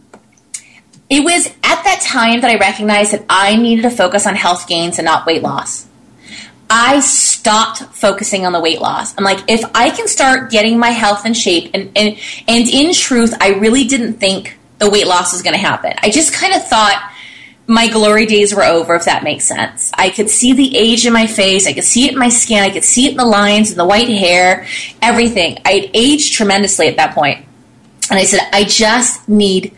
S7: it was at that time that I recognized that I needed to focus on health gains and not weight loss. I stopped focusing on the weight loss. I'm like, if I can start getting my health in shape, and and and in truth, I really didn't think the weight loss was going to happen. I just kind of thought my glory days were over, if that makes sense. I could see the age in my face. I could see it in my skin. I could see it in the lines and the white hair, everything. I had aged tremendously at that point. And I said, I just need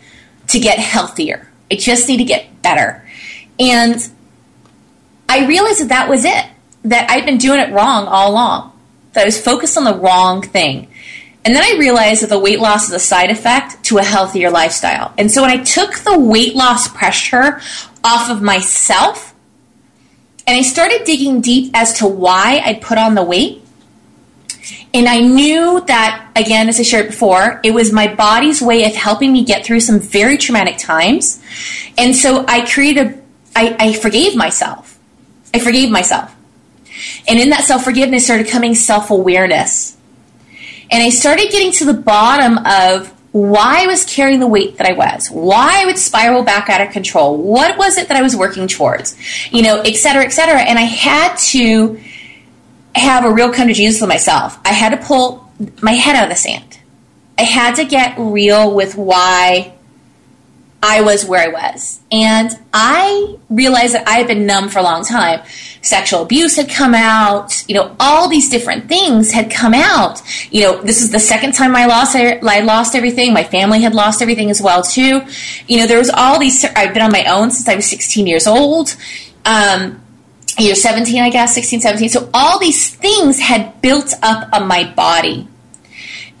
S7: to get healthier. I just need to get better. And I realized that that was it, that I'd been doing it wrong all along, that I was focused on the wrong thing. And then I realized that the weight loss is a side effect to a healthier lifestyle. And so when I took the weight loss pressure off of myself and I started digging deep as to why I'd put on the weight, and I knew that, again, as I shared before, it was my body's way of helping me get through some very traumatic times. And so I created, I, I forgave myself. I forgave myself. And in that self forgiveness started coming self awareness. And I started getting to the bottom of why I was carrying the weight that I was, why I would spiral back out of control, what was it that I was working towards, you know, et cetera, et cetera. And I had to have a real come to Jesus with myself. I had to pull my head out of the sand. I had to get real with why I was where I was. And I realized that I had been numb for a long time. Sexual abuse had come out, you know, all these different things had come out. You know, this is the second time I lost I lost everything. My family had lost everything as well too. You know, there was all these I've been on my own since I was 16 years old. Um, you know, 17, I guess, 16, 17. So all these things had built up on my body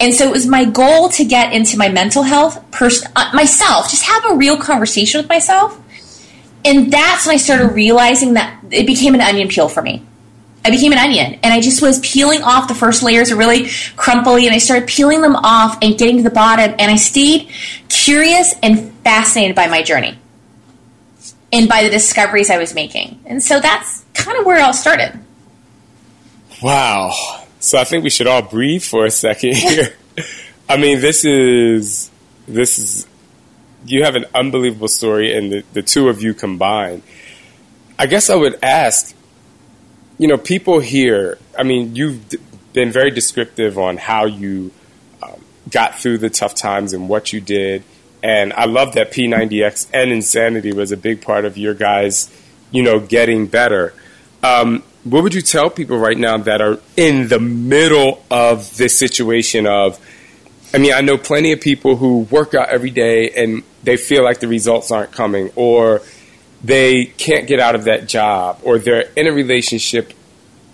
S7: and so it was my goal to get into my mental health, pers- uh, myself, just have a real conversation with myself. And that's when I started realizing that it became an onion peel for me. I became an onion and I just was peeling off the first layers really crumply and I started peeling them off and getting to the bottom and I stayed curious and fascinated by my journey and by the discoveries I was making. And so that's kind of where it all started.
S3: Wow. So I think we should all breathe for a second <laughs> here. I mean, this is this is you have an unbelievable story, and the, the two of you combined. I guess I would ask, you know, people here. I mean, you've been very descriptive on how you um, got through the tough times and what you did, And I love that P90X and Insanity was a big part of your guys, you know, getting better. Um, what would you tell people right now that are in the middle of this situation of, I mean, I know plenty of people who work out every day and they feel like the results aren't coming, or they can't get out of that job, or they're in a relationship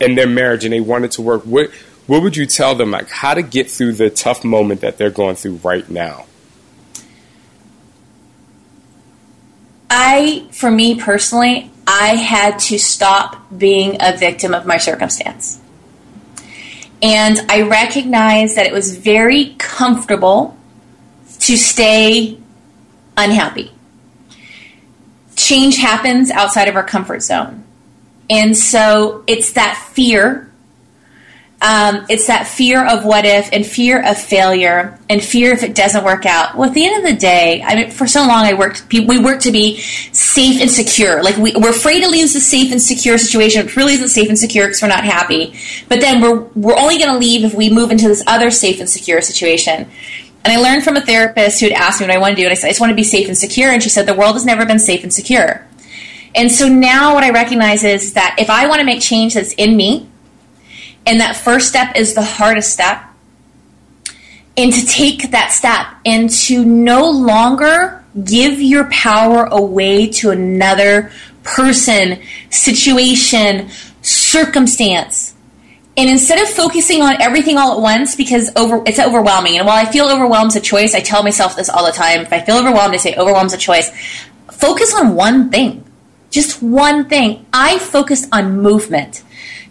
S3: in their marriage and they want it to work. What what would you tell them like how to get through the tough moment that they're going through right now?
S7: I, for me personally, I had to stop being a victim of my circumstance. And I recognized that it was very comfortable to stay unhappy. Change happens outside of our comfort zone. And so it's that fear um, it's that fear of what if and fear of failure and fear if it doesn't work out. Well, at the end of the day, I mean, for so long I worked, we worked to be safe and secure. Like we, are afraid to leave the safe and secure situation, which really isn't safe and secure because we're not happy. But then we're, we're only going to leave if we move into this other safe and secure situation. And I learned from a therapist who had asked me what I want to do, and I said, I just want to be safe and secure. And she said, the world has never been safe and secure. And so now what I recognize is that if I want to make change that's in me, and that first step is the hardest step. And to take that step and to no longer give your power away to another person, situation, circumstance. And instead of focusing on everything all at once because over it's overwhelming. And while I feel overwhelmed is a choice, I tell myself this all the time. If I feel overwhelmed, I say overwhelmed is a choice. Focus on one thing. Just one thing. I focused on movement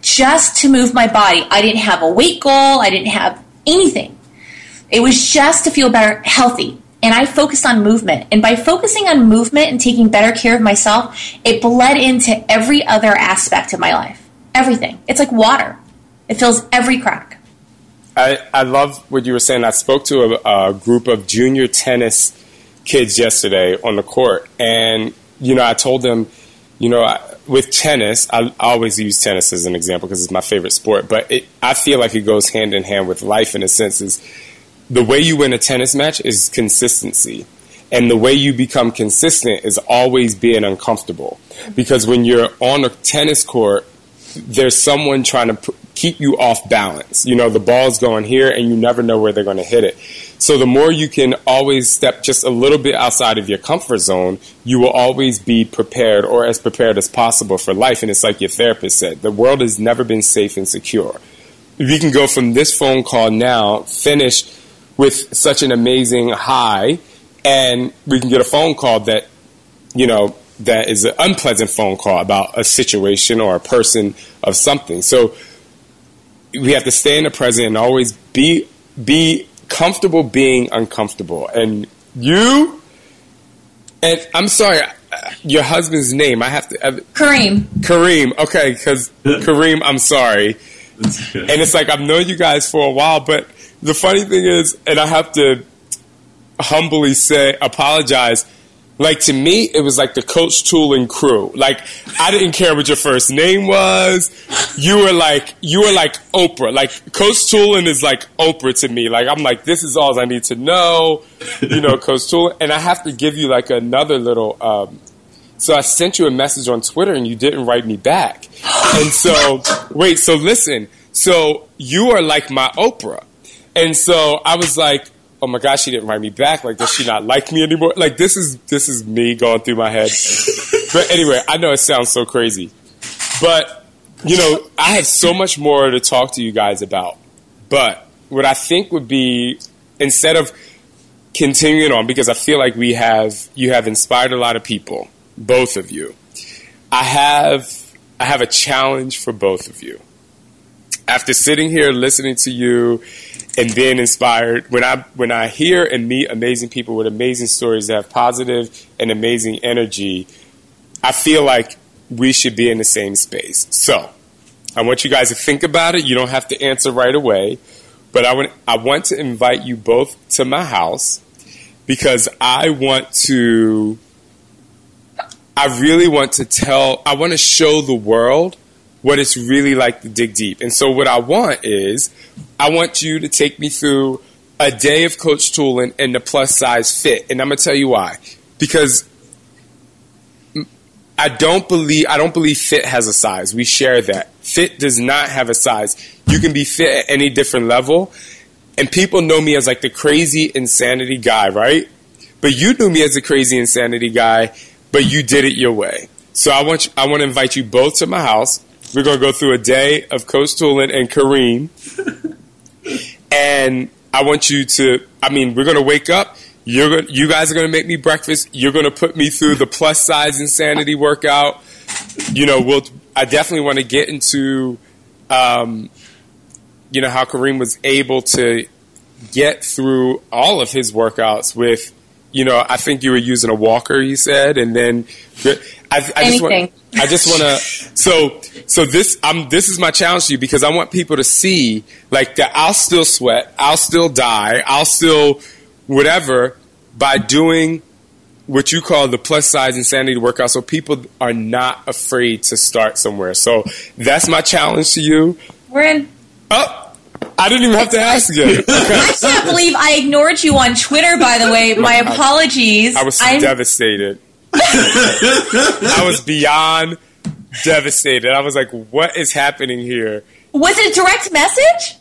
S7: just to move my body. I didn't have a weight goal, I didn't have anything. It was just to feel better, healthy. And I focused on movement. And by focusing on movement and taking better care of myself, it bled into every other aspect of my life. Everything. It's like water, it fills every crack.
S3: I, I love what you were saying. I spoke to a, a group of junior tennis kids yesterday on the court. And, you know, I told them, you know, with tennis, I always use tennis as an example because it's my favorite sport. But it, I feel like it goes hand in hand with life in a sense. Is the way you win a tennis match is consistency, and the way you become consistent is always being uncomfortable. Because when you're on a tennis court, there's someone trying to keep you off balance. You know, the ball's going here, and you never know where they're going to hit it. So the more you can always step just a little bit outside of your comfort zone, you will always be prepared or as prepared as possible for life. And it's like your therapist said, the world has never been safe and secure. We can go from this phone call now, finish with such an amazing high, and we can get a phone call that, you know, that is an unpleasant phone call about a situation or a person of something. So we have to stay in the present and always be be comfortable being uncomfortable. And you, and I'm sorry, your husband's name, I have to. Uh,
S7: Kareem.
S3: Kareem, okay, because Kareem, I'm sorry. And it's like, I've known you guys for a while, but the funny thing is, and I have to humbly say, apologize like to me, it was like the Coach Tulin crew. Like I didn't care what your first name was. You were like you were like Oprah. Like Coach Tulin is like Oprah to me. Like I'm like this is all I need to know. You know, <laughs> Coach Tulin, and I have to give you like another little. Um, so I sent you a message on Twitter and you didn't write me back. And so <gasps> wait, so listen. So you are like my Oprah. And so I was like, oh my gosh, she didn't write me back. Like, does she not like me anymore? Like, this is this is me going through my head. <laughs> but anyway, I know it sounds so crazy, but you know, I have so much more to talk to you guys about. But what I think would be instead of continuing on, because I feel like we have you have inspired a lot of people, both of you. I have I have a challenge for both of you. After sitting here listening to you and being inspired. When I when I hear and meet amazing people with amazing stories that have positive and amazing energy, I feel like we should be in the same space. So I want you guys to think about it. You don't have to answer right away, but I want I want to invite you both to my house because I want to. I really want to tell. I want to show the world what it's really like to dig deep. And so what I want is I want you to take me through a day of Coach Tulin and the plus size fit, and I'm gonna tell you why. Because I don't believe I don't believe fit has a size. We share that. Fit does not have a size. You can be fit at any different level, and people know me as like the crazy insanity guy, right? But you knew me as a crazy insanity guy, but you did it your way. So I want you, I want to invite you both to my house. We're gonna go through a day of Coach Tulin and Kareem, <laughs> and I want you to. I mean, we're gonna wake up. You're gonna, you guys are gonna make me breakfast. You're gonna put me through the plus size insanity workout. You know, we'll. I definitely want to get into, um, you know, how Kareem was able to get through all of his workouts with, you know, I think you were using a walker. You said, and then I, I just want. I just want to. So, so this, I'm. This is my challenge to you because I want people to see, like, that I'll still sweat, I'll still die, I'll still whatever by doing what you call the plus size insanity workout. So people are not afraid to start somewhere. So that's my challenge to you.
S7: We're in.
S3: Oh, I didn't even have to ask you. <laughs>
S7: I can't believe I ignored you on Twitter. By the way, my apologies.
S3: I was
S7: I'm-
S3: devastated. I was beyond devastated. I was like, what is happening here?
S7: Was it a direct message?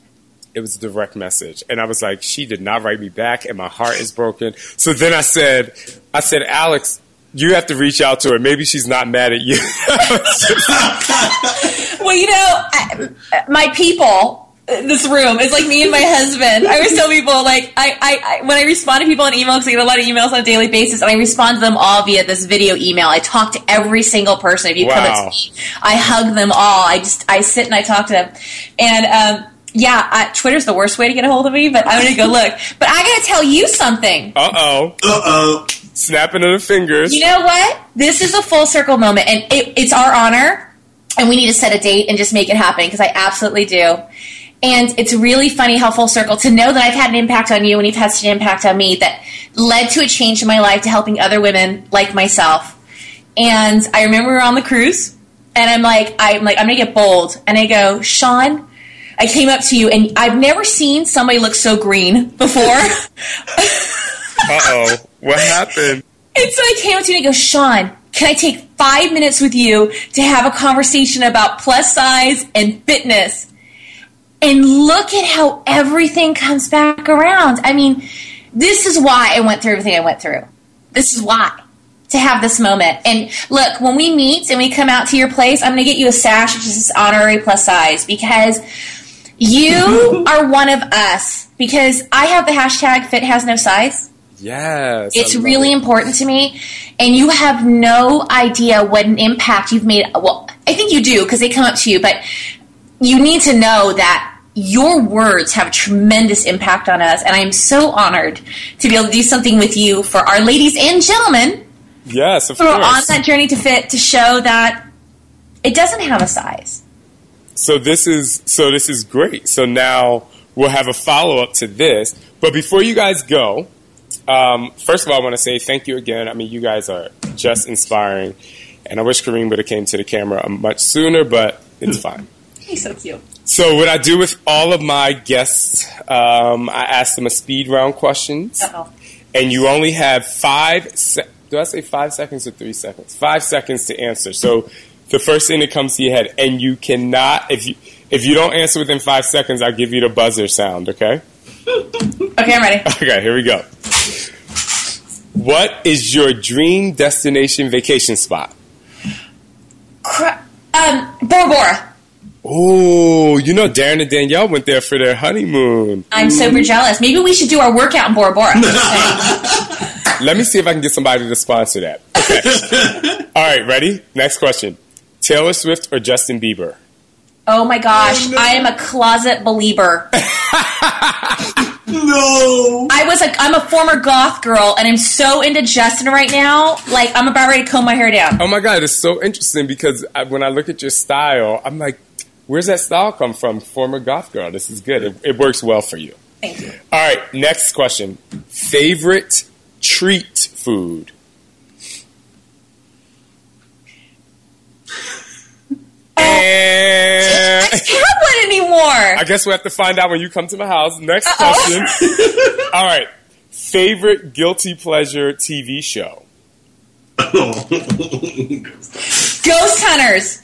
S3: It was a direct message. And I was like, she did not write me back and my heart is broken. So then I said, I said, Alex, you have to reach out to her. Maybe she's not mad at you. <laughs> <laughs>
S7: Well, you know, I, my people, this room is like me and my husband. I always tell people, like, I, I, I when I respond to people on email, because I get a lot of emails on a daily basis, and I respond to them all via this video email. I talk to every single person. If you come
S3: Wow.
S7: up to me, I hug them all. I just, I sit and I talk to them. And, um, yeah, I, Twitter's the worst way to get a hold of me, but I'm gonna go look. But I gotta tell you something.
S3: Uh oh.
S8: Uh oh.
S3: Snapping of the fingers.
S7: You know what? This is a full circle moment, and it, it's our honor, and we need to set a date and just make it happen because I absolutely do. And it's really funny how full circle to know that I've had an impact on you and you've had such an impact on me that led to a change in my life to helping other women like myself. And I remember we were on the cruise, and I'm like, I'm like, I'm gonna get bold, and I go, Shaun. I came up to you, and I've never seen somebody look so green before. <laughs>
S3: Uh oh. What happened?
S7: And so I came up to you and I go, Shaun, can I take five minutes with you to have a conversation about plus size and fitness? And look at how everything comes back around. I mean, this is why I went through everything I went through. This is why. To have this moment. And look, when we meet and we come out to your place, I'm going to get you a sash, which is honorary plus size, because you <laughs> are one of us. Because I have the hashtag fit has no size.
S3: Yes.
S7: It's really
S3: it.
S7: important to me, and you have no idea what an impact you've made. Well, I think you do because they come up to you, but you need to know that your words have a tremendous impact on us, and I'm so honored to be able to do something with you for our ladies and gentlemen
S3: Yes, of
S7: who are on that journey to fit to show that it doesn't have a size.
S3: So this is so this is great. So now we'll have a follow up to this. But before you guys go, um, first of all, I want to say thank you again. I mean, you guys are just inspiring, and I wish Kareem would have came to the camera much sooner, but it's <laughs> fine.
S7: He's so cute.
S3: So what I do with all of my guests, um, I ask them a speed round questions,
S7: Uh-oh.
S3: and you only have five. Se- do I say five seconds or three seconds? Five seconds to answer. So the first thing that comes to your head, and you cannot if you if you don't answer within five seconds, I'll give you the buzzer sound. Okay.
S7: Okay, I'm ready.
S3: Okay. Here we go. What is your dream destination vacation spot?
S7: Cra- um, Bora Bora.
S3: Oh, you know Darren and Danielle went there for their honeymoon.
S7: I'm super jealous. Maybe we should do our workout in Bora Bora. <laughs>
S3: Let me see if I can get somebody to sponsor that. Okay. <laughs> All right, ready? Next question. Taylor Swift or Justin Bieber?
S7: Oh my gosh, oh, I am a closet Belieber. <laughs>
S8: No.
S7: I was like, I'm a former goth girl, and I'm so into Justin right now. Like, I'm about ready to comb my hair down.
S3: Oh my God, it's so interesting because I, when I look at your style, I'm like, where's that style come from? Former goth girl. This is good. It, it works well for you.
S7: Thank you.
S3: All right, next question. Favorite treat food?
S7: I
S3: And
S7: can't have one anymore.
S3: I guess we'll have to find out when you come to my house. Next question. <laughs> All right. Favorite guilty pleasure TV show? <laughs>
S7: Ghost Hunters.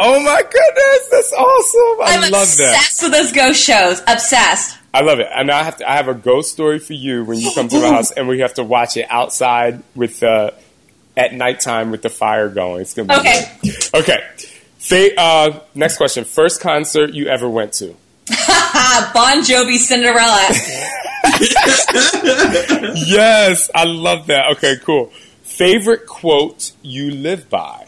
S3: Oh my goodness, that's awesome! I
S7: I'm
S3: love that.
S7: obsessed with those ghost shows. Obsessed.
S3: I love it. And I have to, I have a ghost story for you when you <gasps> come to my house, and we have to watch it outside with uh, at nighttime with the fire going. It's gonna be
S7: Okay.
S3: great. Okay. Fa- uh, next question. First concert you ever went to? <laughs>
S7: Bon Jovi Cinderella. <laughs> <laughs>
S3: yes, I love that. Okay, cool. Favorite quote you live by?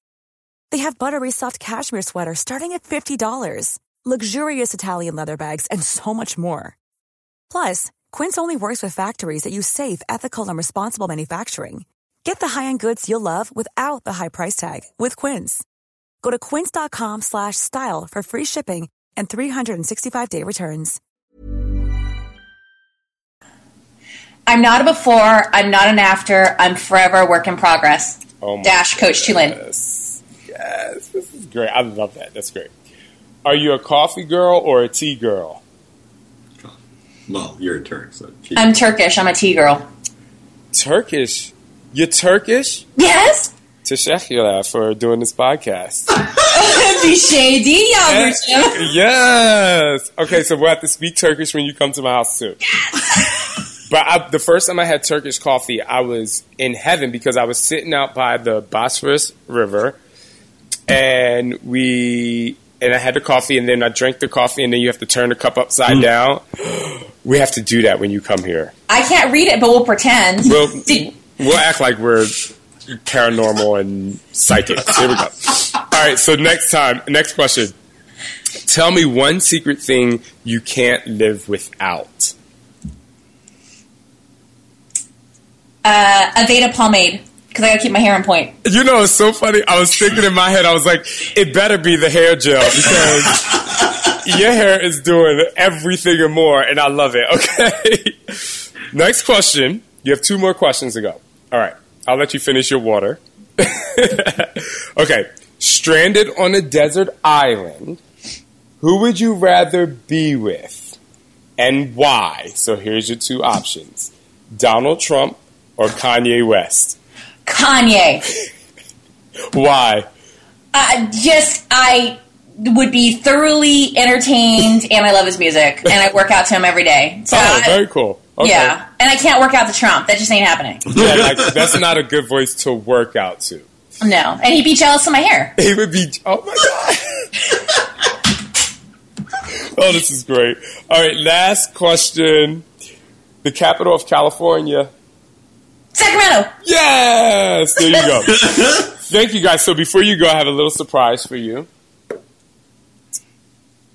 S6: They have buttery soft cashmere sweaters starting at $50, luxurious Italian leather bags, and so much more. Plus, Quince only works with factories that use safe, ethical, and responsible manufacturing. Get the high-end goods you'll love without the high price tag with Quince. Go to quince.com slash style for free shipping and 365-day returns.
S7: I'm not a before. I'm not an after. I'm forever a work in progress.
S3: Oh my
S7: Dash Coach Tulin.
S3: Yes. Yes, this is great. I love that. That's great. Are you a coffee girl or a tea girl?
S11: Well, you're a Turk, so.
S7: I'm Turkish. I'm a tea girl.
S3: Turkish. You're Turkish?
S7: Yes.
S3: Teşekkürler for doing this podcast.
S7: Bir şey değil yavrucuğum.
S3: yes. Okay, so we'll have to speak Turkish when you come to my house too. But I, the first time I had Turkish coffee, I was in heaven because I was sitting out by the Bosphorus River, and we and I had the coffee, and then I drank the coffee, and then you have to turn the cup upside
S7: Mm.
S3: down. <gasps> We have to do that when you come here.
S7: I can't read it, but we'll pretend.
S3: We'll <laughs> we'll act like we're paranormal and psychics. Here we go. All right. So next time, next question. Tell me one secret thing you can't live without.
S7: Uh, Aveda pomade because I gotta keep my hair on point.
S3: You know, it's so funny. I was thinking in my head, I was like, it better be the hair gel because your hair is doing everything and more, and I love it. Okay. <laughs> Next question. You have two more questions to go. All right. I'll let you finish your water. <laughs> okay. Stranded on a desert island, who would you rather be with and why? So here's your two options Donald Trump or Kanye West.
S7: Kanye.
S3: Why?
S7: Uh, just I would be thoroughly entertained, and I love his music, and I work out to him every day. So
S3: oh,
S7: I-
S3: very cool. Okay.
S7: yeah, and I can't work out to Trump. That just ain't happening. <laughs>
S3: Yeah, like, that's not a good voice to work out to.
S7: No, and he'd be jealous of my hair.
S3: He would be. Oh my god. <laughs> oh, this is great. All right, last question. The capital of California.
S7: Sacramento.
S3: Yes, there you go. <laughs> Thank you guys. So before you go, I have a little surprise for you.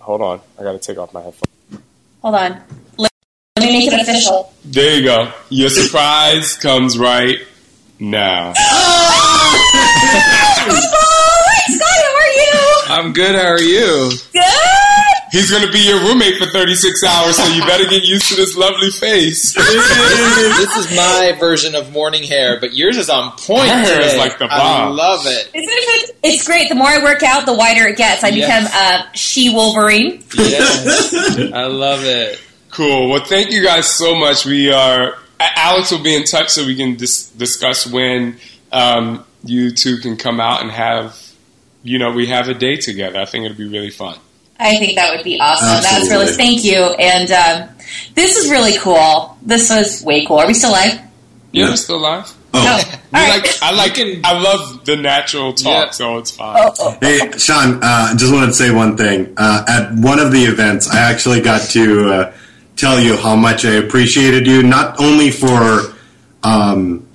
S3: Hold on, I got to take off my headphones.
S7: Hold on. Let, let me make it official.
S3: There you go. Your surprise comes right now. <laughs> Oh!
S7: Hey, Scott, how are you?
S9: I'm good. How are you?
S7: Good.
S3: He's going to be your roommate for 36 hours, so you better get used to this lovely face. <laughs>
S9: this is my version of morning hair, but yours is on point.
S3: Her hair is like the bomb.
S9: I love it.
S7: Isn't it? It's great. The more I work out, the wider it gets. I
S9: Yes.
S7: become a she Wolverine.
S9: Yes, <laughs> I love it.
S3: Cool. Well, thank you guys so much. We are. Alex will be in touch so we can dis- discuss when um, you two can come out and have, you know, we have a day together. I think it'll be really fun.
S7: I think that would be awesome. That's
S3: Absolutely.
S7: really thank you. And um, this is really cool. This was way cool. Are we still live?
S3: Yeah, we're still live. Oh, like I like I love the natural talk, so it's fine.
S7: Oh, oh.
S8: Hey, Shaun, uh, just wanted to say one thing. Uh, at one of the events, I actually got to uh, tell you how much I appreciated you, not only for um,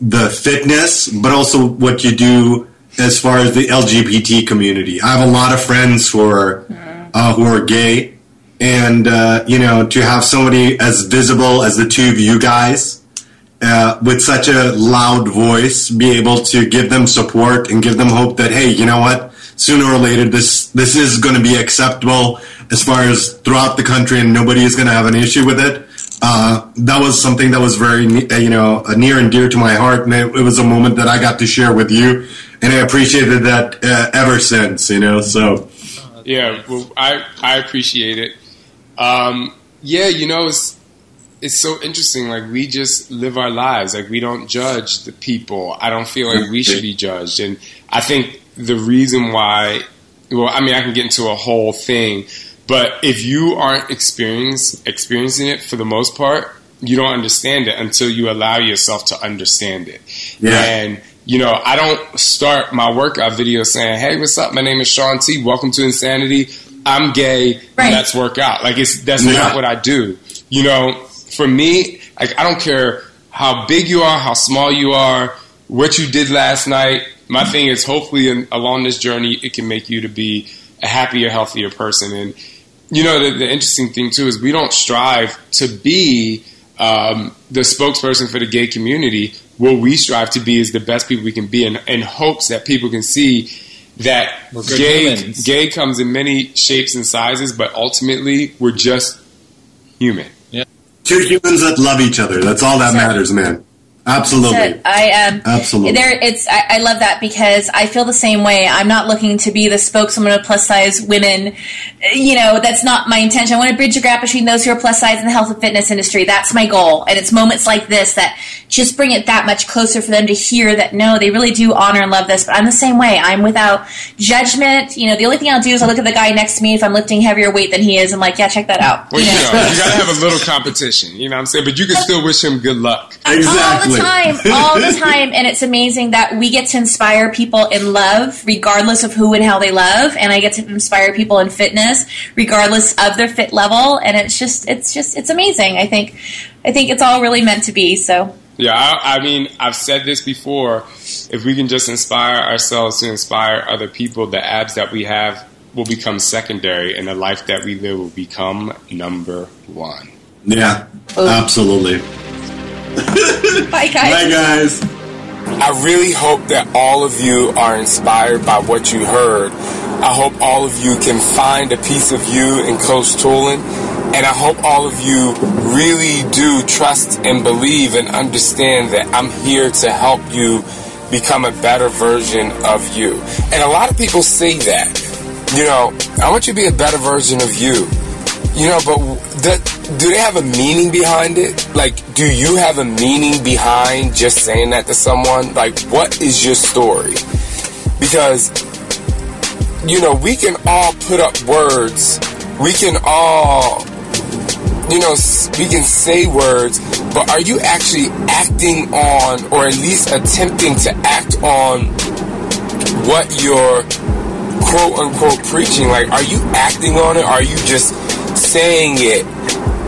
S8: the fitness, but also what you do as far as the LGBT community. I have a lot of friends who are uh, who are gay, and uh, you know, to have somebody as visible as the two of you guys uh, with such a loud voice be able to give them support and give them hope that hey, you know what? Sooner or later, this this is going to be acceptable as far as throughout the country, and nobody is going to have an issue with it. Uh, that was something that was very, uh, you know, uh, near and dear to my heart, and it, it, was a moment that I got to share with you, and I appreciated that uh, ever since, you know. So,
S3: yeah, well, I I appreciate it. Um, yeah, you know, it's it's so interesting. Like we just live our lives. Like we don't judge the people. I don't feel like we should be judged. And I think the reason why, well, I mean, I can get into a whole thing, but if you aren't experience, experiencing it for the most part, you don't understand it until you allow yourself to understand it.
S8: Yeah.
S3: And you know, I don't start my workout video saying, "Hey, what's up? My name is Shaun T. Welcome to Insanity. I'm gay.
S7: Right.
S3: Let's work out." Like it's that's
S8: Yeah.
S3: not what I do. You know, for me, like I don't care how big you are, how small you are, what you did last night. My thing is, hopefully, in, along this journey, it can make you to be a happier, healthier person. And you know, the, the interesting thing too is we don't strive to be um, the spokesperson for the gay community. What we strive to be is the best people we can be, in, in hopes that people can see that gay
S12: humans.
S3: gay comes in many shapes and sizes, but ultimately we're just human. Yeah.
S8: two humans that love each other. That's all that matters, man. Absolutely.
S7: Said, I am
S8: Absolutely.
S7: There, it's. I, I love that because I feel the same way. I'm not looking to be the spokeswoman of plus size women. You know, that's not my intention. I want to bridge the gap between those who are plus size and the health and fitness industry. That's my goal. And it's moments like this that just bring it that much closer for them to hear that no, they really do honor and love this. But I'm the same way. I'm without judgment. You know, the only thing I'll do is I look at the guy next to me if I'm lifting heavier weight than he is. I'm like, yeah, check that out.
S3: Well, you know, you gotta have a little competition. You know what I'm saying? But you can still wish him good luck.
S7: all the time, <laughs> all the time, and it's amazing that we get to inspire people in love, regardless of who and how they love, and I get to inspire people in fitness, regardless of their fit level, and it's just, it's just, it's amazing. I think, I think it's all really meant to be. So,
S3: Yeah, I, I mean, I've said this before. If we can just inspire ourselves to inspire other people, the abs that we have will become secondary, and the life that we live will become number one.
S8: Yeah, oh. absolutely. <laughs>
S7: bye guys.
S8: Bye, guys.
S3: I really hope that all of you are inspired by what you heard. I hope all of you can find a piece of you in Coach Tulin. And I hope all of you really do trust and believe and understand that I'm here to help you become a better version of you. And a lot of people say that. You know, I want you to be a better version of you. You know, but that, do they have a meaning behind it? Like, do you have a meaning behind just saying that to someone? Like, what is your story? Because, you know, we can all put up words. We can all, you know, we can say words, but are you actually acting on, or at least attempting to act on what you're quote unquote preaching? Like, are you acting on it? Are you just saying it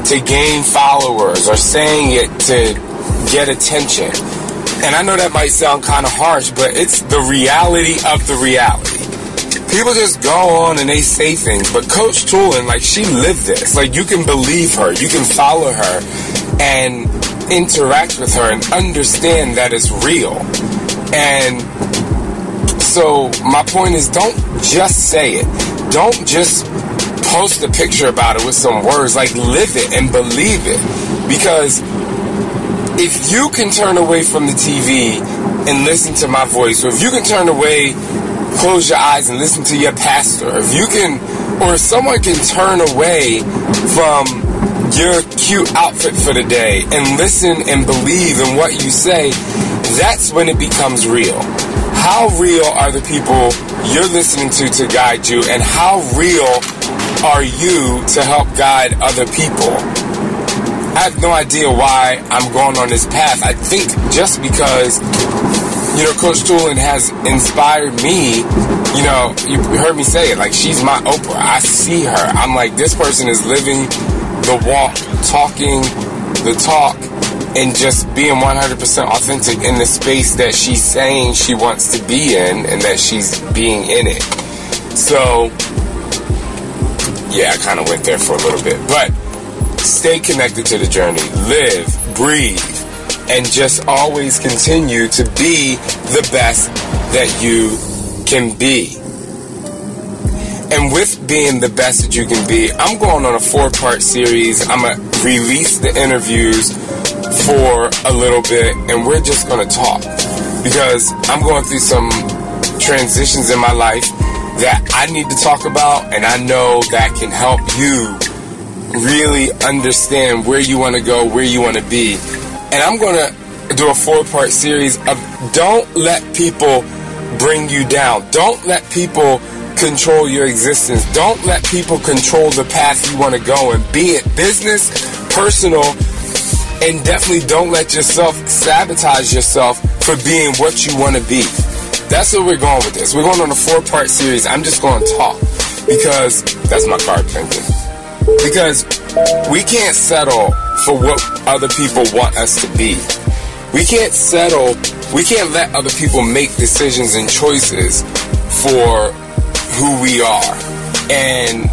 S3: to gain followers or saying it to get attention? And I know that might sound kind of harsh, but it's the reality of the reality. People just go on and they say things, but Coach Tulin, like, she lived this. Like, you can believe her, you can follow her, and interact with her and understand that it's real. And so my point is don't just say it. Don't just post a picture about it with some words. Like live it and believe it. Because if you can turn away from the TV and listen to my voice, or if you can turn away, close your eyes and listen to your pastor, if you can, or if someone can turn away from your cute outfit for the day and listen and believe in what you say, that's when it becomes real. How real are the people you're listening to to guide you, and how real are you to help guide other people? I have no idea why I'm going on this path. I think just because, you know, Coach Tulin has inspired me. You know, you heard me say it. Like, she's my Oprah. I see her. I'm like, this person is living the walk, talking the talk, and just being 100% authentic in the space that she's saying she wants to be in and that she's being in it. So, yeah, I kind of went there for a little bit. But stay connected to the journey, live, breathe, and just always continue to be the best that you can be. And with being the best that you can be, I'm going on a four part series. I'm going to release the interviews for a little bit and we're just going to talk because I'm going through some transitions in my life that I need to talk about and I know that can help you really understand where you want to go, where you want to be. And I'm going to do a four part series of don't let people bring you down. Don't let people control your existence. Don't let people control the path you want to go and be it business, personal, and definitely don't let yourself sabotage yourself for being what you want to be. That's where we're going with this. We're going on a four part series. I'm just going to talk because that's my card thinking. Because we can't settle for what other people want us to be. We can't settle, we can't let other people make decisions and choices for who we are. And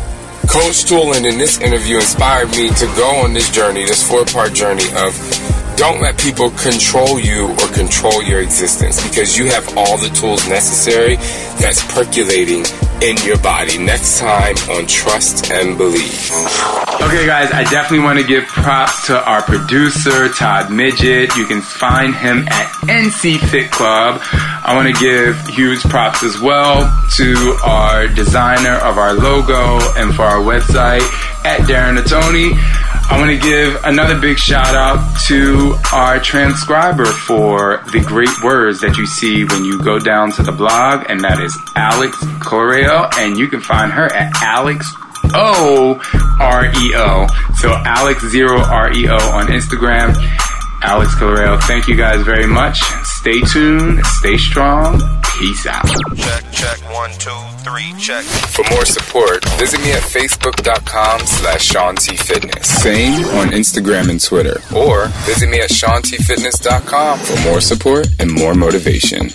S3: Coach Tulin in this interview inspired me to go on this journey, this four part journey of don't let people control you or control your existence because you have all the tools necessary that's percolating in your body. Next time on Trust and Believe. Okay, guys, I definitely want to give props to our producer, Todd Midget. You can find him at NC Fit Club. I want to give huge props as well to our designer of our logo and for our website at Darren Atoni. I want to give another big shout out to our transcriber for the great words that you see when you go down to the blog, and that is Alex Correo, and you can find her at Alex O R E O. So Alex Zero R E O on Instagram. Alex Correo, thank you guys very much. Stay tuned, stay strong. Peace out.
S12: Check, check, one, two, three, check.
S9: For more support, visit me at facebook.com slash Shaun T Fitness. Same on Instagram and Twitter. Or visit me at ShaunTFitness.com for more support and more motivation.